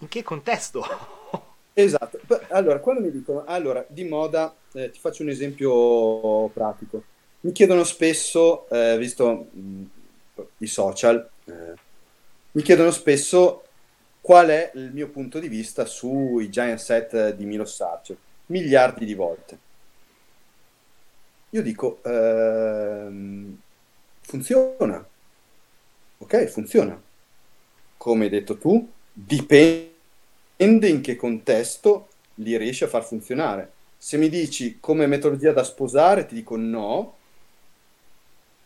A: in che contesto. [laughs]
B: esatto. Allora, quando mi dicono, allora, di moda, eh, ti faccio un esempio pratico. Mi chiedono spesso, eh, visto mh, i social, eh, mi chiedono spesso qual è il mio punto di vista sui giant set di Milo Sargio, miliardi di volte. Io dico, ehm, funziona. Ok, funziona come hai detto tu, dipende in che contesto li riesci a far funzionare. Se mi dici come metodologia da sposare, ti dico no.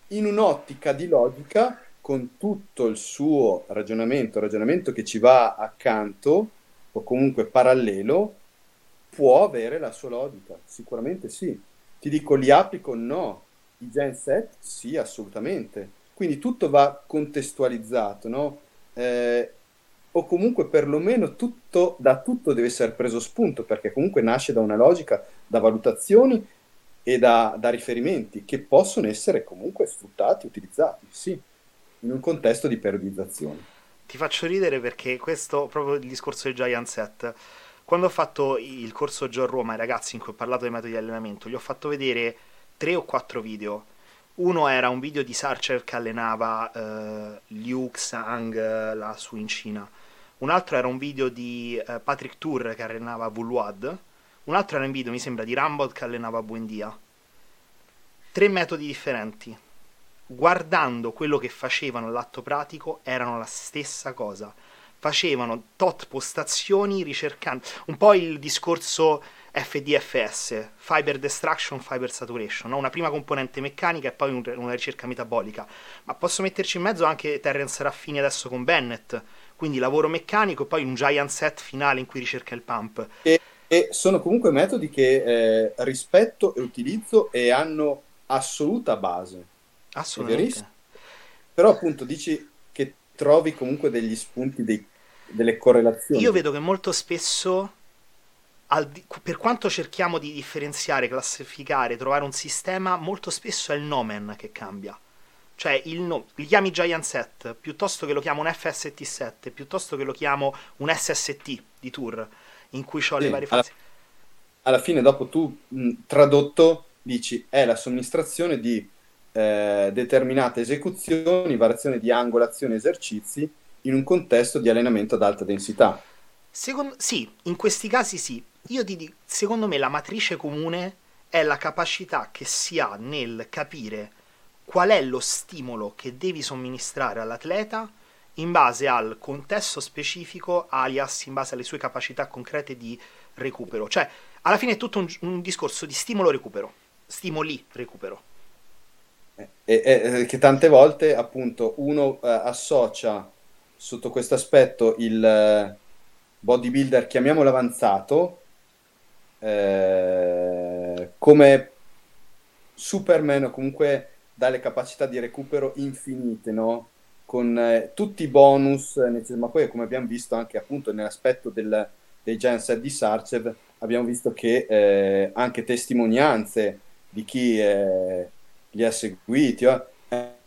B: In un'ottica di logica, con tutto il suo ragionamento, ragionamento che ci va accanto o comunque parallelo, può avere la sua logica. Sicuramente sì. Ti dico li applico? No. I gen set? Sì, assolutamente. Quindi tutto va contestualizzato, no? eh, o comunque perlomeno tutto, da tutto deve essere preso spunto, perché comunque nasce da una logica, da valutazioni e da, da riferimenti che possono essere comunque sfruttati, utilizzati, sì, in un contesto di periodizzazione.
A: Ti faccio ridere perché questo, proprio il discorso del Giant Set, quando ho fatto il corso John Roma ai ragazzi in cui ho parlato dei metodi di allenamento, gli ho fatto vedere tre o quattro video uno era un video di Sarcher che allenava uh, Liu Xang là su in Cina. Un altro era un video di uh, Patrick Tour che allenava Vulwad. Un altro era un video, mi sembra, di Rambod che allenava Buendia. Tre metodi differenti. Guardando quello che facevano all'atto pratico, erano la stessa cosa. Facevano tot postazioni ricercando un po' il discorso FDFS, Fiber Destruction, Fiber Saturation, no? una prima componente meccanica e poi un, una ricerca metabolica. Ma posso metterci in mezzo anche Terence Raffini adesso con Bennett, quindi lavoro meccanico e poi un giant set finale in cui ricerca il pump.
B: E, e sono comunque metodi che eh, rispetto e utilizzo e hanno assoluta base.
A: Assolutamente.
B: Però appunto dici trovi comunque degli spunti, dei, delle correlazioni.
A: Io vedo che molto spesso di, per quanto cerchiamo di differenziare, classificare, trovare un sistema, molto spesso è il nomen che cambia. Cioè, il no, li chiami Giant Set piuttosto che lo chiamo un FST 7, piuttosto che lo chiamo un SST di tour, in cui ho sì, le varie fasi.
B: Alla, alla, fine, dopo tu mh, tradotto, dici è la somministrazione di eh, determinate esecuzioni, variazione di angolazione, esercizi in un contesto di allenamento ad alta densità.
A: Secondo, sì, in questi casi sì, io ti dico, secondo me la matrice comune è la capacità che si ha nel capire qual è lo stimolo che devi somministrare all'atleta in base al contesto specifico, alias in base alle sue capacità concrete di recupero. Cioè, alla fine è tutto un, un discorso di stimolo-recupero. stimoli recupero.
B: E, e, che tante volte appunto uno eh, associa sotto questo aspetto il eh, bodybuilder, chiamiamolo avanzato, eh, come Superman o comunque dalle capacità di recupero infinite, no? Con eh, tutti i bonus, ma poi come abbiamo visto anche appunto nell'aspetto del, dei Genset di Sarcev, abbiamo visto che eh, anche testimonianze di chi eh, li ha seguiti eh,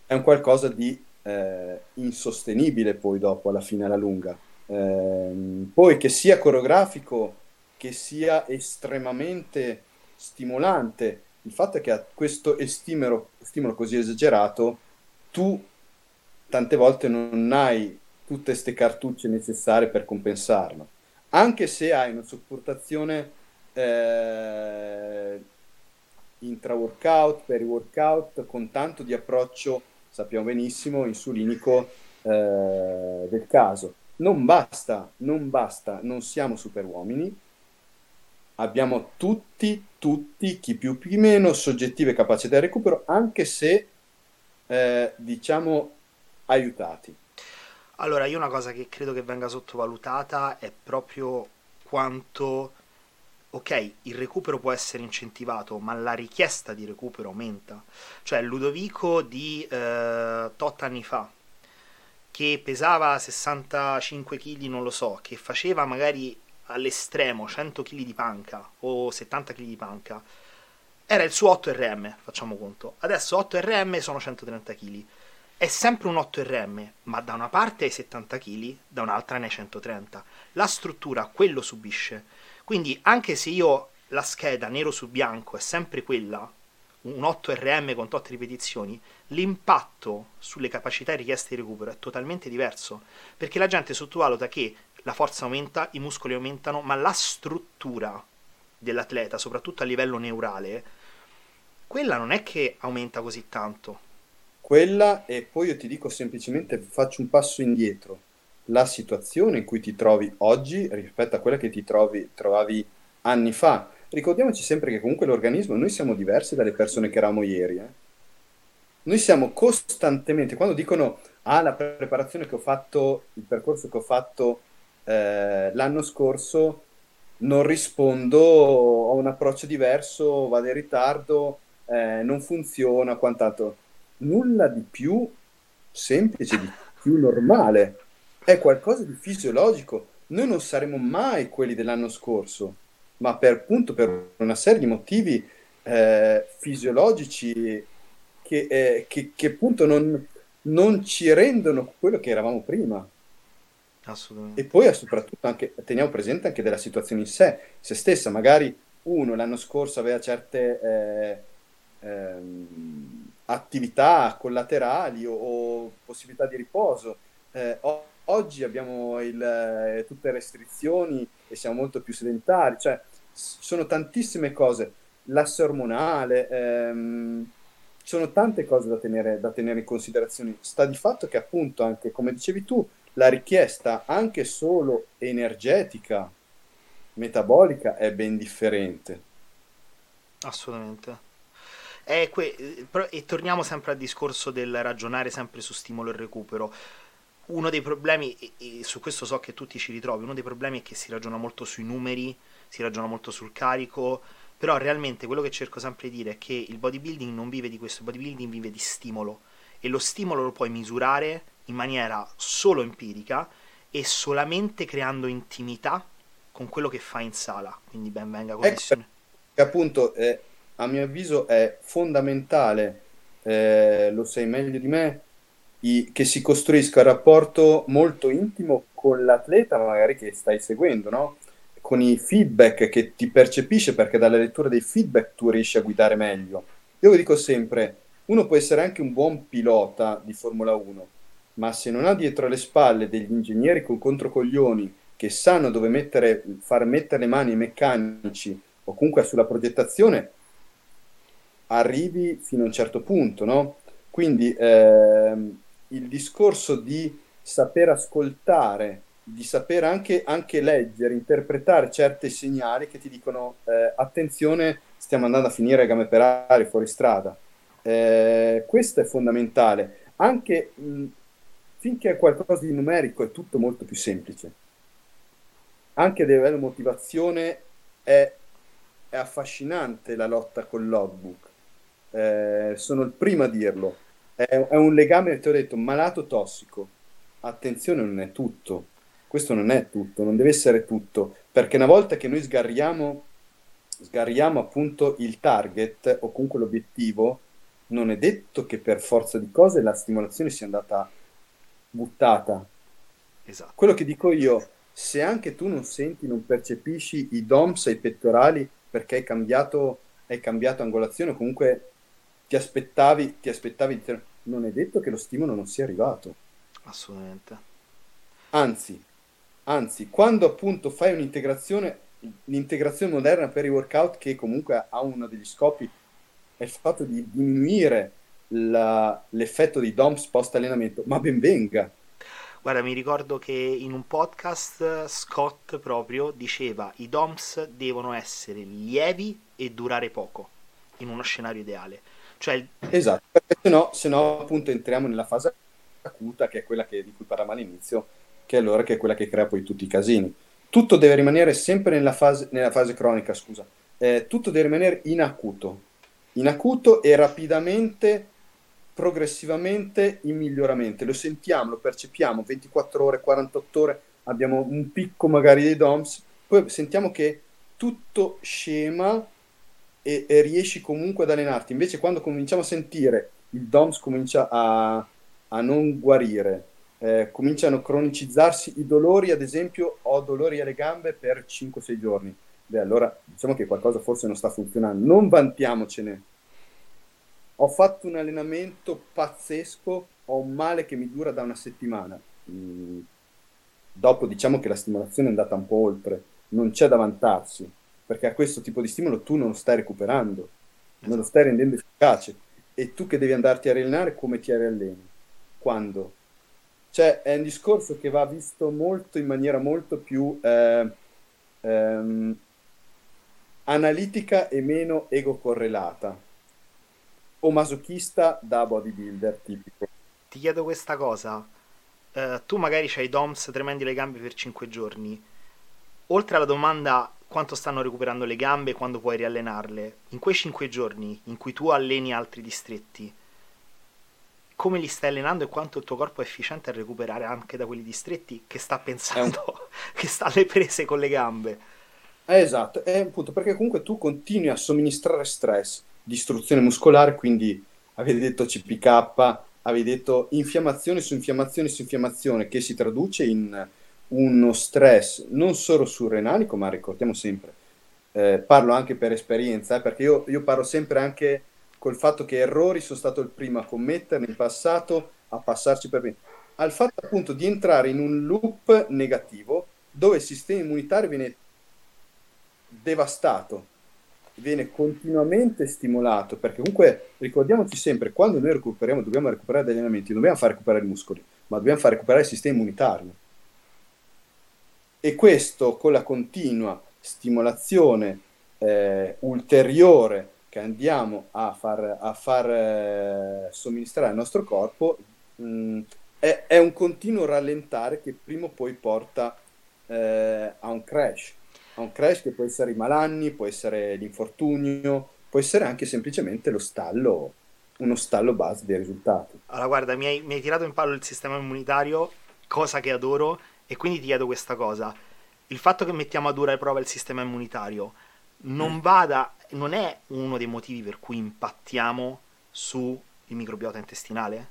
B: è un qualcosa di eh, insostenibile poi dopo alla fine alla lunga. Ehm, poi che sia coreografico, che sia estremamente stimolante, il fatto è che a questo stimolo, stimolo così esagerato tu tante volte non hai tutte queste cartucce necessarie per compensarlo. Anche se hai una sopportazione eh, intra-workout, peri-workout, con tanto di approccio, sappiamo benissimo, insulinico eh, del caso. Non basta, non basta, non siamo super uomini, abbiamo tutti, tutti, chi più chi meno, soggettive capacità di recupero, anche se, eh, diciamo, aiutati.
A: Allora, io una cosa che credo che venga sottovalutata è proprio quanto, ok, il recupero può essere incentivato, ma la richiesta di recupero aumenta. Cioè, Ludovico di eh, tot anni fa, che pesava 65 kg, non lo so, che faceva magari all'estremo 100 kg di panca o 70 kg di panca, era il suo 8 RM, facciamo conto. Adesso 8 RM sono 130 kg. È sempre un 8 RM, ma da una parte hai 70 kg, da un'altra ne hai 130. La struttura quello subisce. Quindi anche se io la scheda nero su bianco è sempre quella, un 8 RM con 8 ripetizioni, l'impatto sulle capacità richieste di recupero è totalmente diverso, perché la gente sottovaluta che la forza aumenta, i muscoli aumentano, ma la struttura dell'atleta, soprattutto a livello neurale, quella non è che aumenta così tanto.
B: Quella e poi io ti dico semplicemente faccio un passo indietro. La situazione in cui ti trovi oggi rispetto a quella che ti trovi, trovavi anni fa. Ricordiamoci sempre che comunque l'organismo, noi siamo diversi dalle persone che eravamo ieri. Eh? Noi siamo costantemente, quando dicono, ah, la preparazione che ho fatto, il percorso che ho fatto eh, l'anno scorso non rispondo, ho un approccio diverso, vado in ritardo, eh, non funziona, quant'altro. Nulla di più semplice, di più normale. È qualcosa di fisiologico. Noi non saremo mai quelli dell'anno scorso, ma per, appunto per una serie di motivi eh, fisiologici che, eh, che, che appunto non, non ci rendono quello che eravamo prima.
A: Assolutamente.
B: E poi soprattutto anche, teniamo presente anche della situazione in sé, se stessa, magari uno l'anno scorso aveva certe eh, ehm, attività collaterali o, o, possibilità di riposo, eh, oggi abbiamo il, eh, tutte restrizioni e siamo molto più sedentari, cioè sono tantissime cose, l'asse ormonale, ehm, sono tante cose da tenere, da tenere in considerazione. Sta di fatto che appunto anche, come dicevi tu, la richiesta anche solo energetica, metabolica, è ben differente.
A: Assolutamente. E, que- e torniamo sempre al discorso del ragionare sempre su stimolo e recupero. Uno dei problemi, e su questo so che tutti ci ritrovi, uno dei problemi è che si ragiona molto sui numeri, si ragiona molto sul carico, però realmente quello che cerco sempre di dire è che il bodybuilding non vive di questo, il bodybuilding vive di stimolo e lo stimolo lo puoi misurare in maniera solo empirica e solamente creando intimità con quello che fa in sala. Quindi ben venga connessione.
B: Ecco, appunto, eh, a mio avviso è fondamentale, eh, lo sai meglio di me, i, che si costruisca un rapporto molto intimo con l'atleta magari che stai seguendo, no? con i feedback che ti percepisce perché dalla lettura dei feedback tu riesci a guidare meglio. Io dico sempre, uno può essere anche un buon pilota di Formula 1, ma se non ha dietro le spalle degli ingegneri con controcoglioni che sanno dove mettere, far mettere le mani ai meccanici o comunque sulla progettazione, arrivi fino a un certo punto, no? Quindi ehm, il discorso di saper ascoltare di saper anche, anche leggere, interpretare certi segnali che ti dicono eh, attenzione, stiamo andando a finire a gambe per aria fuori strada. Eh, questo è fondamentale. Anche mh, finché è qualcosa di numerico è tutto molto più semplice. Anche a livello motivazione è, è affascinante la lotta col logbook. Eh, sono il primo a dirlo. È, è un legame, ti ho detto, malato tossico. Attenzione, non è tutto questo non è tutto, non deve essere tutto, perché una volta che noi sgarriamo, sgarriamo appunto il target o comunque l'obiettivo, non è detto che per forza di cose la stimolazione sia andata buttata. Esatto. Quello che dico io, se anche tu non senti, non percepisci i DOMS ai pettorali perché hai cambiato, hai cambiato angolazione o comunque ti aspettavi, ti aspettavi, non è detto che lo stimolo non sia arrivato.
A: Assolutamente.
B: Anzi, Anzi, quando appunto fai un'integrazione, l'integrazione moderna per i workout, che comunque ha uno degli scopi, è il fatto di diminuire la, l'effetto di DOMS post allenamento, ma ben venga.
A: Guarda, mi ricordo che in un podcast Scott proprio diceva i DOMS devono essere lievi e durare poco in uno scenario ideale. Cioè...
B: Esatto, perché se no, se no appunto entriamo nella fase acuta che è quella che, di cui parlavamo all'inizio, che allora che è quella che crea poi tutti i casini. Tutto deve rimanere sempre nella fase, nella fase cronica, scusa. Eh, tutto deve rimanere in acuto. In acuto e rapidamente, progressivamente in miglioramento. Lo sentiamo, lo percepiamo, 24 ore, 48 ore, abbiamo un picco magari dei DOMS, poi sentiamo che tutto scema e, e riesci comunque ad allenarti. Invece quando cominciamo a sentire il DOMS comincia a, a non guarire, eh, cominciano a cronicizzarsi i dolori, ad esempio ho dolori alle gambe per 5-6 giorni. Beh, allora diciamo che qualcosa forse non sta funzionando. Non vantiamocene. Ho fatto un allenamento pazzesco, ho un male che mi dura da una settimana. Mm. Dopo diciamo che la stimolazione è andata un po' oltre, non c'è da vantarsi, perché a questo tipo di stimolo tu non lo stai recuperando, non lo stai rendendo efficace. E tu che devi andarti a allenare, come ti rialleni? Quando? Cioè, è un discorso che va visto molto in maniera molto più eh, ehm, analitica e meno ego correlata o masochista da bodybuilder tipico.
A: Ti chiedo questa cosa. Uh, tu magari c'hai DOMS tremendi le gambe per 5 giorni. Oltre alla domanda quanto stanno recuperando le gambe quando puoi riallenarle, in quei 5 giorni in cui tu alleni altri distretti, come li stai allenando e quanto il tuo corpo è efficiente a recuperare anche da quelli distretti che sta pensando, un... [laughs] che sta alle prese con le gambe.
B: Eh, esatto, è un punto perché comunque tu continui a somministrare stress, distruzione muscolare, quindi avete detto CPK, avete detto infiammazione su infiammazione su infiammazione, che si traduce in uno stress non solo surrenalico, ma ricordiamo sempre, eh, parlo anche per esperienza, eh, perché io, io parlo sempre anche col fatto che errori sono stato il primo a commetterli in passato, a passarci per bene, al fatto appunto di entrare in un loop negativo dove il sistema immunitario viene devastato, viene continuamente stimolato, perché comunque ricordiamoci sempre, quando noi recuperiamo, dobbiamo recuperare degli allenamenti, dobbiamo far recuperare i muscoli, ma dobbiamo far recuperare il sistema immunitario. E questo con la continua stimolazione eh, ulteriore che andiamo a far, a far eh, somministrare al nostro corpo mh, mm, è, è, un continuo rallentare che prima o poi porta eh, a un crash. A un crash che può essere i malanni, può essere l'infortunio, può essere anche semplicemente lo stallo, uno stallo base dei risultati.
A: Allora, guarda, mi hai, mi hai tirato in palo il sistema immunitario, cosa che adoro, e quindi ti chiedo questa cosa. Il fatto che mettiamo a dura prova il sistema immunitario non vada, non è uno dei motivi per cui impattiamo sul microbiota intestinale?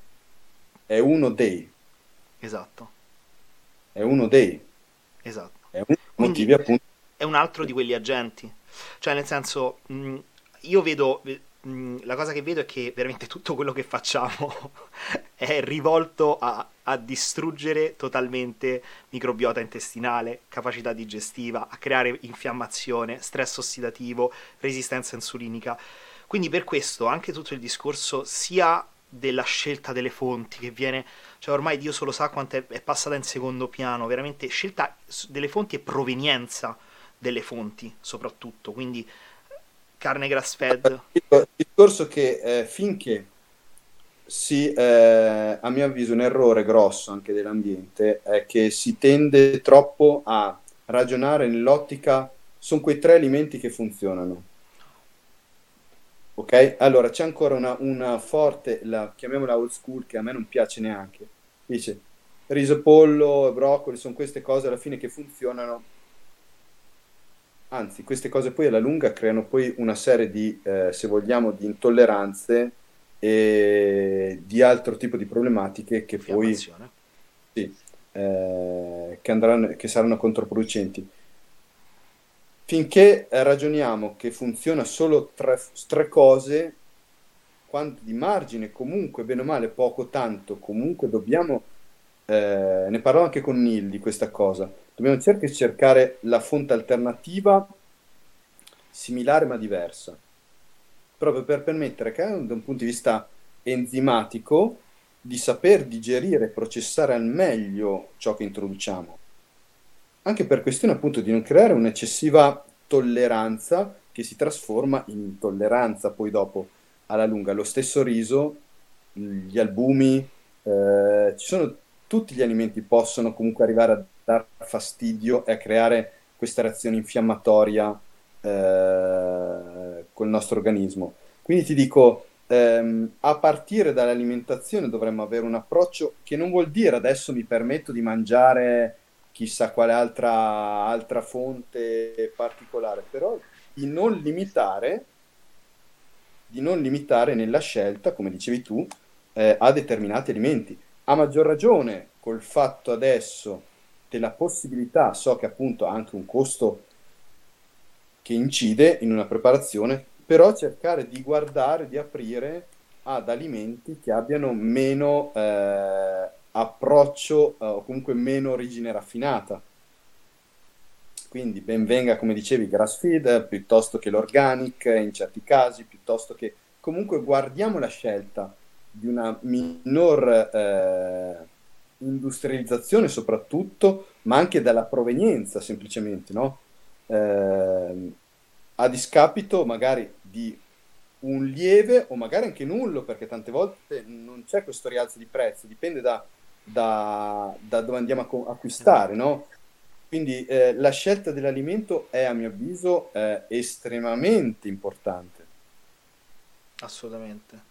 B: È uno dei.
A: Esatto.
B: È uno dei.
A: Esatto.
B: È un motivi appunto.
A: È un altro di quegli agenti. Cioè, nel senso, io vedo Mm, la cosa che vedo è che veramente tutto quello che facciamo [laughs] è rivolto a, a, distruggere totalmente microbiota intestinale, capacità digestiva, a creare infiammazione, stress ossidativo, resistenza insulinica. Quindi per questo anche tutto il discorso sia della scelta delle fonti che viene, cioè ormai Dio solo sa quanto è, passata in secondo piano, veramente scelta delle fonti e provenienza delle fonti soprattutto, quindi carne grass fed.
B: Il discorso che eh, finché si, eh, a mio avviso, un errore grosso anche dell'ambiente è che si tende troppo a ragionare nell'ottica, sono quei tre alimenti che funzionano Ok? Allora c'è ancora una, una forte, la, chiamiamola old school, che a me non piace neanche. Dice riso, pollo broccoli sono queste cose alla fine che funzionano. Anzi, queste cose poi alla lunga creano poi una serie di, eh, se vogliamo, di intolleranze e di altro tipo di problematiche che poi sì, eh, che, andranno, che saranno controproducenti. Finché ragioniamo che funziona solo tre, tre cose, quanto di margine comunque, bene o male, poco tanto, comunque dobbiamo, eh, ne parlo anche con Neil di questa cosa, dobbiamo cercare, cercare la fonte alternativa similare ma diversa, proprio per permettere che da un punto di vista enzimatico di saper digerire e processare al meglio ciò che introduciamo anche per questione appunto di non creare un'eccessiva tolleranza che si trasforma in intolleranza poi dopo alla lunga. Lo stesso riso, gli albumi, eh, ci sono tutti gli alimenti possono comunque arrivare a dar fastidio e a creare questa reazione infiammatoria eh, col nostro organismo. Quindi ti dico, ehm, a partire dall'alimentazione dovremmo avere un approccio che non vuol dire adesso mi permetto di mangiare chissà quale altra, altra fonte particolare, però di non limitare di non limitare nella scelta, come dicevi tu, eh, a determinati alimenti. A maggior ragione col fatto adesso della possibilità, so che appunto ha anche un costo che incide in una preparazione, però cercare di guardare, di aprire ad alimenti che abbiano meno eh, approccio eh, o comunque meno origine raffinata. Quindi ben venga, come dicevi, grass feed piuttosto che l'organic in certi casi, piuttosto che comunque guardiamo la scelta di una minor eh, industrializzazione soprattutto, ma anche dalla provenienza semplicemente, no? Eh, a discapito magari di un lieve o magari anche nullo, perché tante volte non c'è questo rialzo di prezzo, dipende da da, da dove andiamo a co- acquistare, no? Quindi eh, la scelta dell'alimento è, a mio avviso, eh, estremamente importante.
A: Assolutamente.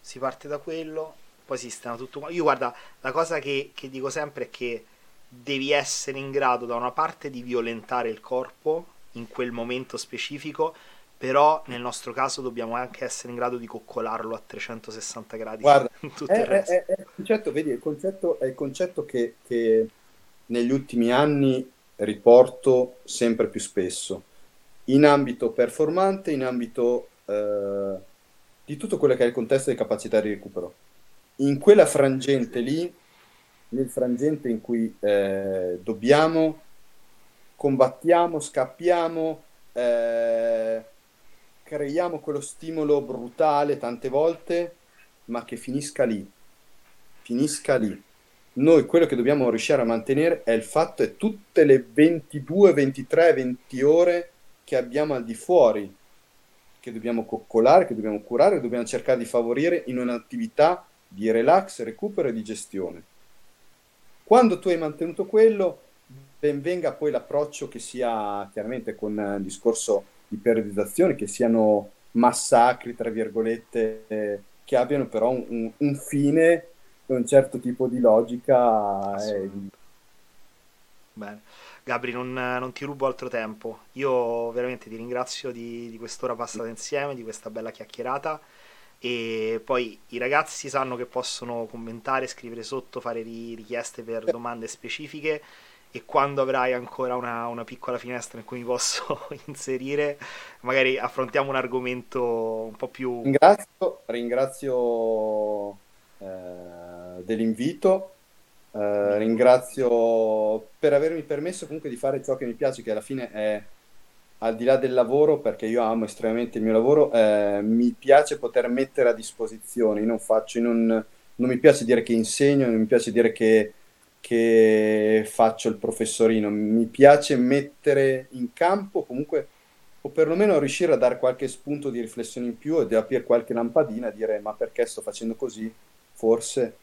A: Si parte da quello, poi si sistema tutto. Io guarda, la cosa che, che dico sempre è che devi essere in grado da una parte di violentare il corpo in quel momento specifico però nel nostro caso dobbiamo anche essere in grado di coccolarlo a 360 gradi.
B: Guarda, [laughs] è, è, è, è, il concetto, vedi, il concetto è il concetto che, che, negli ultimi anni riporto sempre più spesso, in ambito performante, in ambito eh, di tutto quello che è il contesto di capacità di recupero. In quella frangente lì, nel frangente in cui eh, dobbiamo, combattiamo, scappiamo, eh, creiamo quello stimolo brutale tante volte, ma che finisca lì. Finisca lì. Noi quello che dobbiamo riuscire a mantenere è il fatto è tutte le 22, 23, 20 ore che abbiamo al di fuori, che dobbiamo coccolare, che dobbiamo curare, che dobbiamo cercare di favorire in un'attività di relax, recupero e di gestione. Quando tu hai mantenuto quello, ben venga poi l'approccio che sia chiaramente con il discorso di periodizzazione che siano massacri, tra virgolette, eh, che abbiano però un, un, fine e un certo tipo di logica. E...
A: Bene. Gabri, non, non, ti rubo altro tempo. Io veramente ti ringrazio di, di quest'ora passata insieme, di questa bella chiacchierata. E poi i ragazzi sanno che possono commentare, scrivere sotto, fare richieste per domande specifiche e quando avrai ancora una, una, piccola finestra in cui mi posso [laughs] inserire, magari affrontiamo un argomento un po' più...
B: Ringrazio, ringrazio eh, dell'invito, eh, ringrazio per avermi permesso comunque di fare ciò che mi piace, che alla fine è al di là del lavoro, perché io amo estremamente il mio lavoro, eh, mi piace poter mettere a disposizione. Io non faccio, io non, non mi piace dire che insegno, non mi piace dire che, che faccio il professorino, mi piace mettere in campo comunque o perlomeno riuscire a dare qualche spunto di riflessione in più e aprire qualche lampadina e dire ma perché sto facendo così? Forse.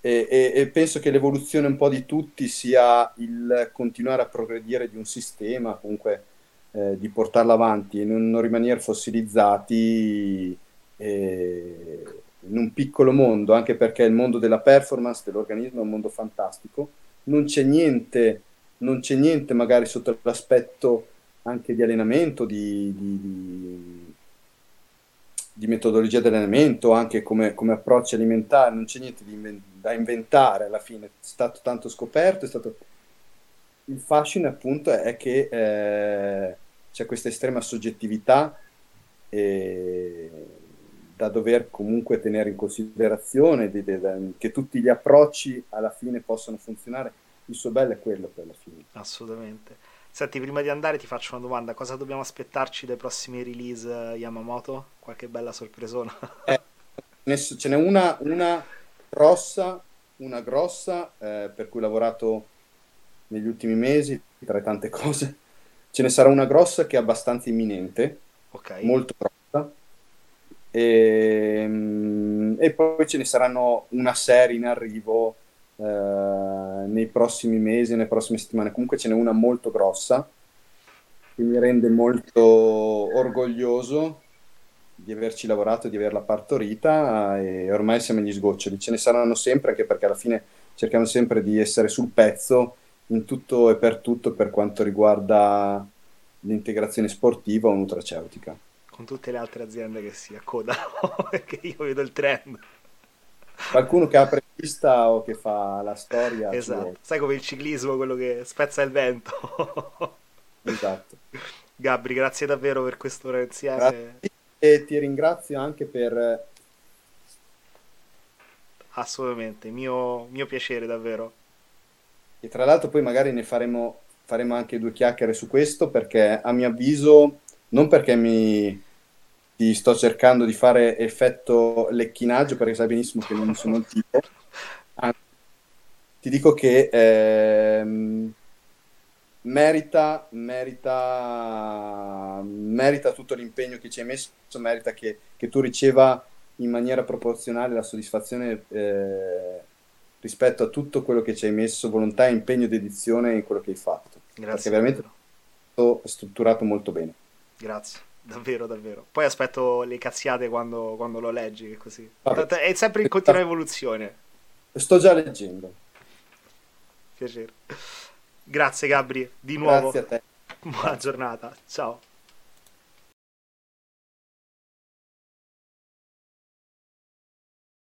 B: E, e, e, penso che l'evoluzione un po' di tutti sia il continuare a progredire di un sistema, comunque eh, di portarlo avanti e non, non rimanere fossilizzati eh, in un piccolo mondo, anche perché il mondo della performance dell'organismo è un mondo fantastico. Non c'è niente, non c'è niente magari sotto l'aspetto anche di allenamento, di, di, di, metodologia di allenamento, anche come, come approccio alimentare, non c'è niente inven- da inventare alla fine, è stato tanto scoperto, stato... Il fascino appunto è che eh, c'è questa estrema soggettività eh, da dover comunque tenere in considerazione, di, di, di, che tutti gli approcci alla fine possano funzionare. Il suo bello è quello per la fine.
A: Assolutamente. Senti, prima di andare ti faccio una domanda. Cosa dobbiamo aspettarci dai prossimi release eh, Yamamoto? Qualche bella sorpresona?
B: eh, ce n'è una, una grossa, una grossa eh, per cui ho lavorato negli ultimi mesi, tra tante cose. Ce ne sarà una grossa che è abbastanza imminente,
A: okay.
B: molto grossa. E, ehm, e poi ce ne saranno una serie in arrivo eh, nei prossimi mesi, nelle prossime settimane. Comunque ce n'è una molto grossa che mi rende molto orgoglioso di averci lavorato, di averla partorita e ormai siamo agli sgoccioli. Ce ne saranno sempre anche perché alla fine cerchiamo sempre di essere sul pezzo in tutto e per tutto per quanto riguarda l'integrazione sportiva o nutraceutica.
A: Con tutte le altre aziende che si accodano, [laughs] perché io vedo il trend.
B: Qualcuno che apre pista o che fa la storia.
A: Esatto, sai come il ciclismo, quello che spezza il vento. [laughs]
B: esatto.
A: Gabri, grazie davvero per quest'ora insieme.
B: Grazie. E ti ringrazio anche per...
A: Assolutamente, mio, mio piacere davvero.
B: E tra l'altro poi magari ne faremo, faremo anche due chiacchiere su questo perché a mio avviso, non perché mi ti sto cercando di fare effetto lecchinaggio perché sai benissimo che non sono il tipo. Anzi, ti dico che ehm, merita, merita, merita tutto l'impegno che ci hai messo, merita che, che tu riceva in maniera proporzionale la soddisfazione eh, rispetto a tutto quello che ci hai messo, volontà, impegno, dedizione in quello che hai fatto.
A: Grazie.
B: Perché veramente è strutturato molto bene.
A: Grazie davvero, davvero. Poi aspetto le cazziate quando, quando lo leggi, così. Vabbè. È sempre in continua evoluzione.
B: Sto già leggendo.
A: Piacere. Grazie Gabri, di nuovo.
B: Grazie a te.
A: Buona giornata, ciao.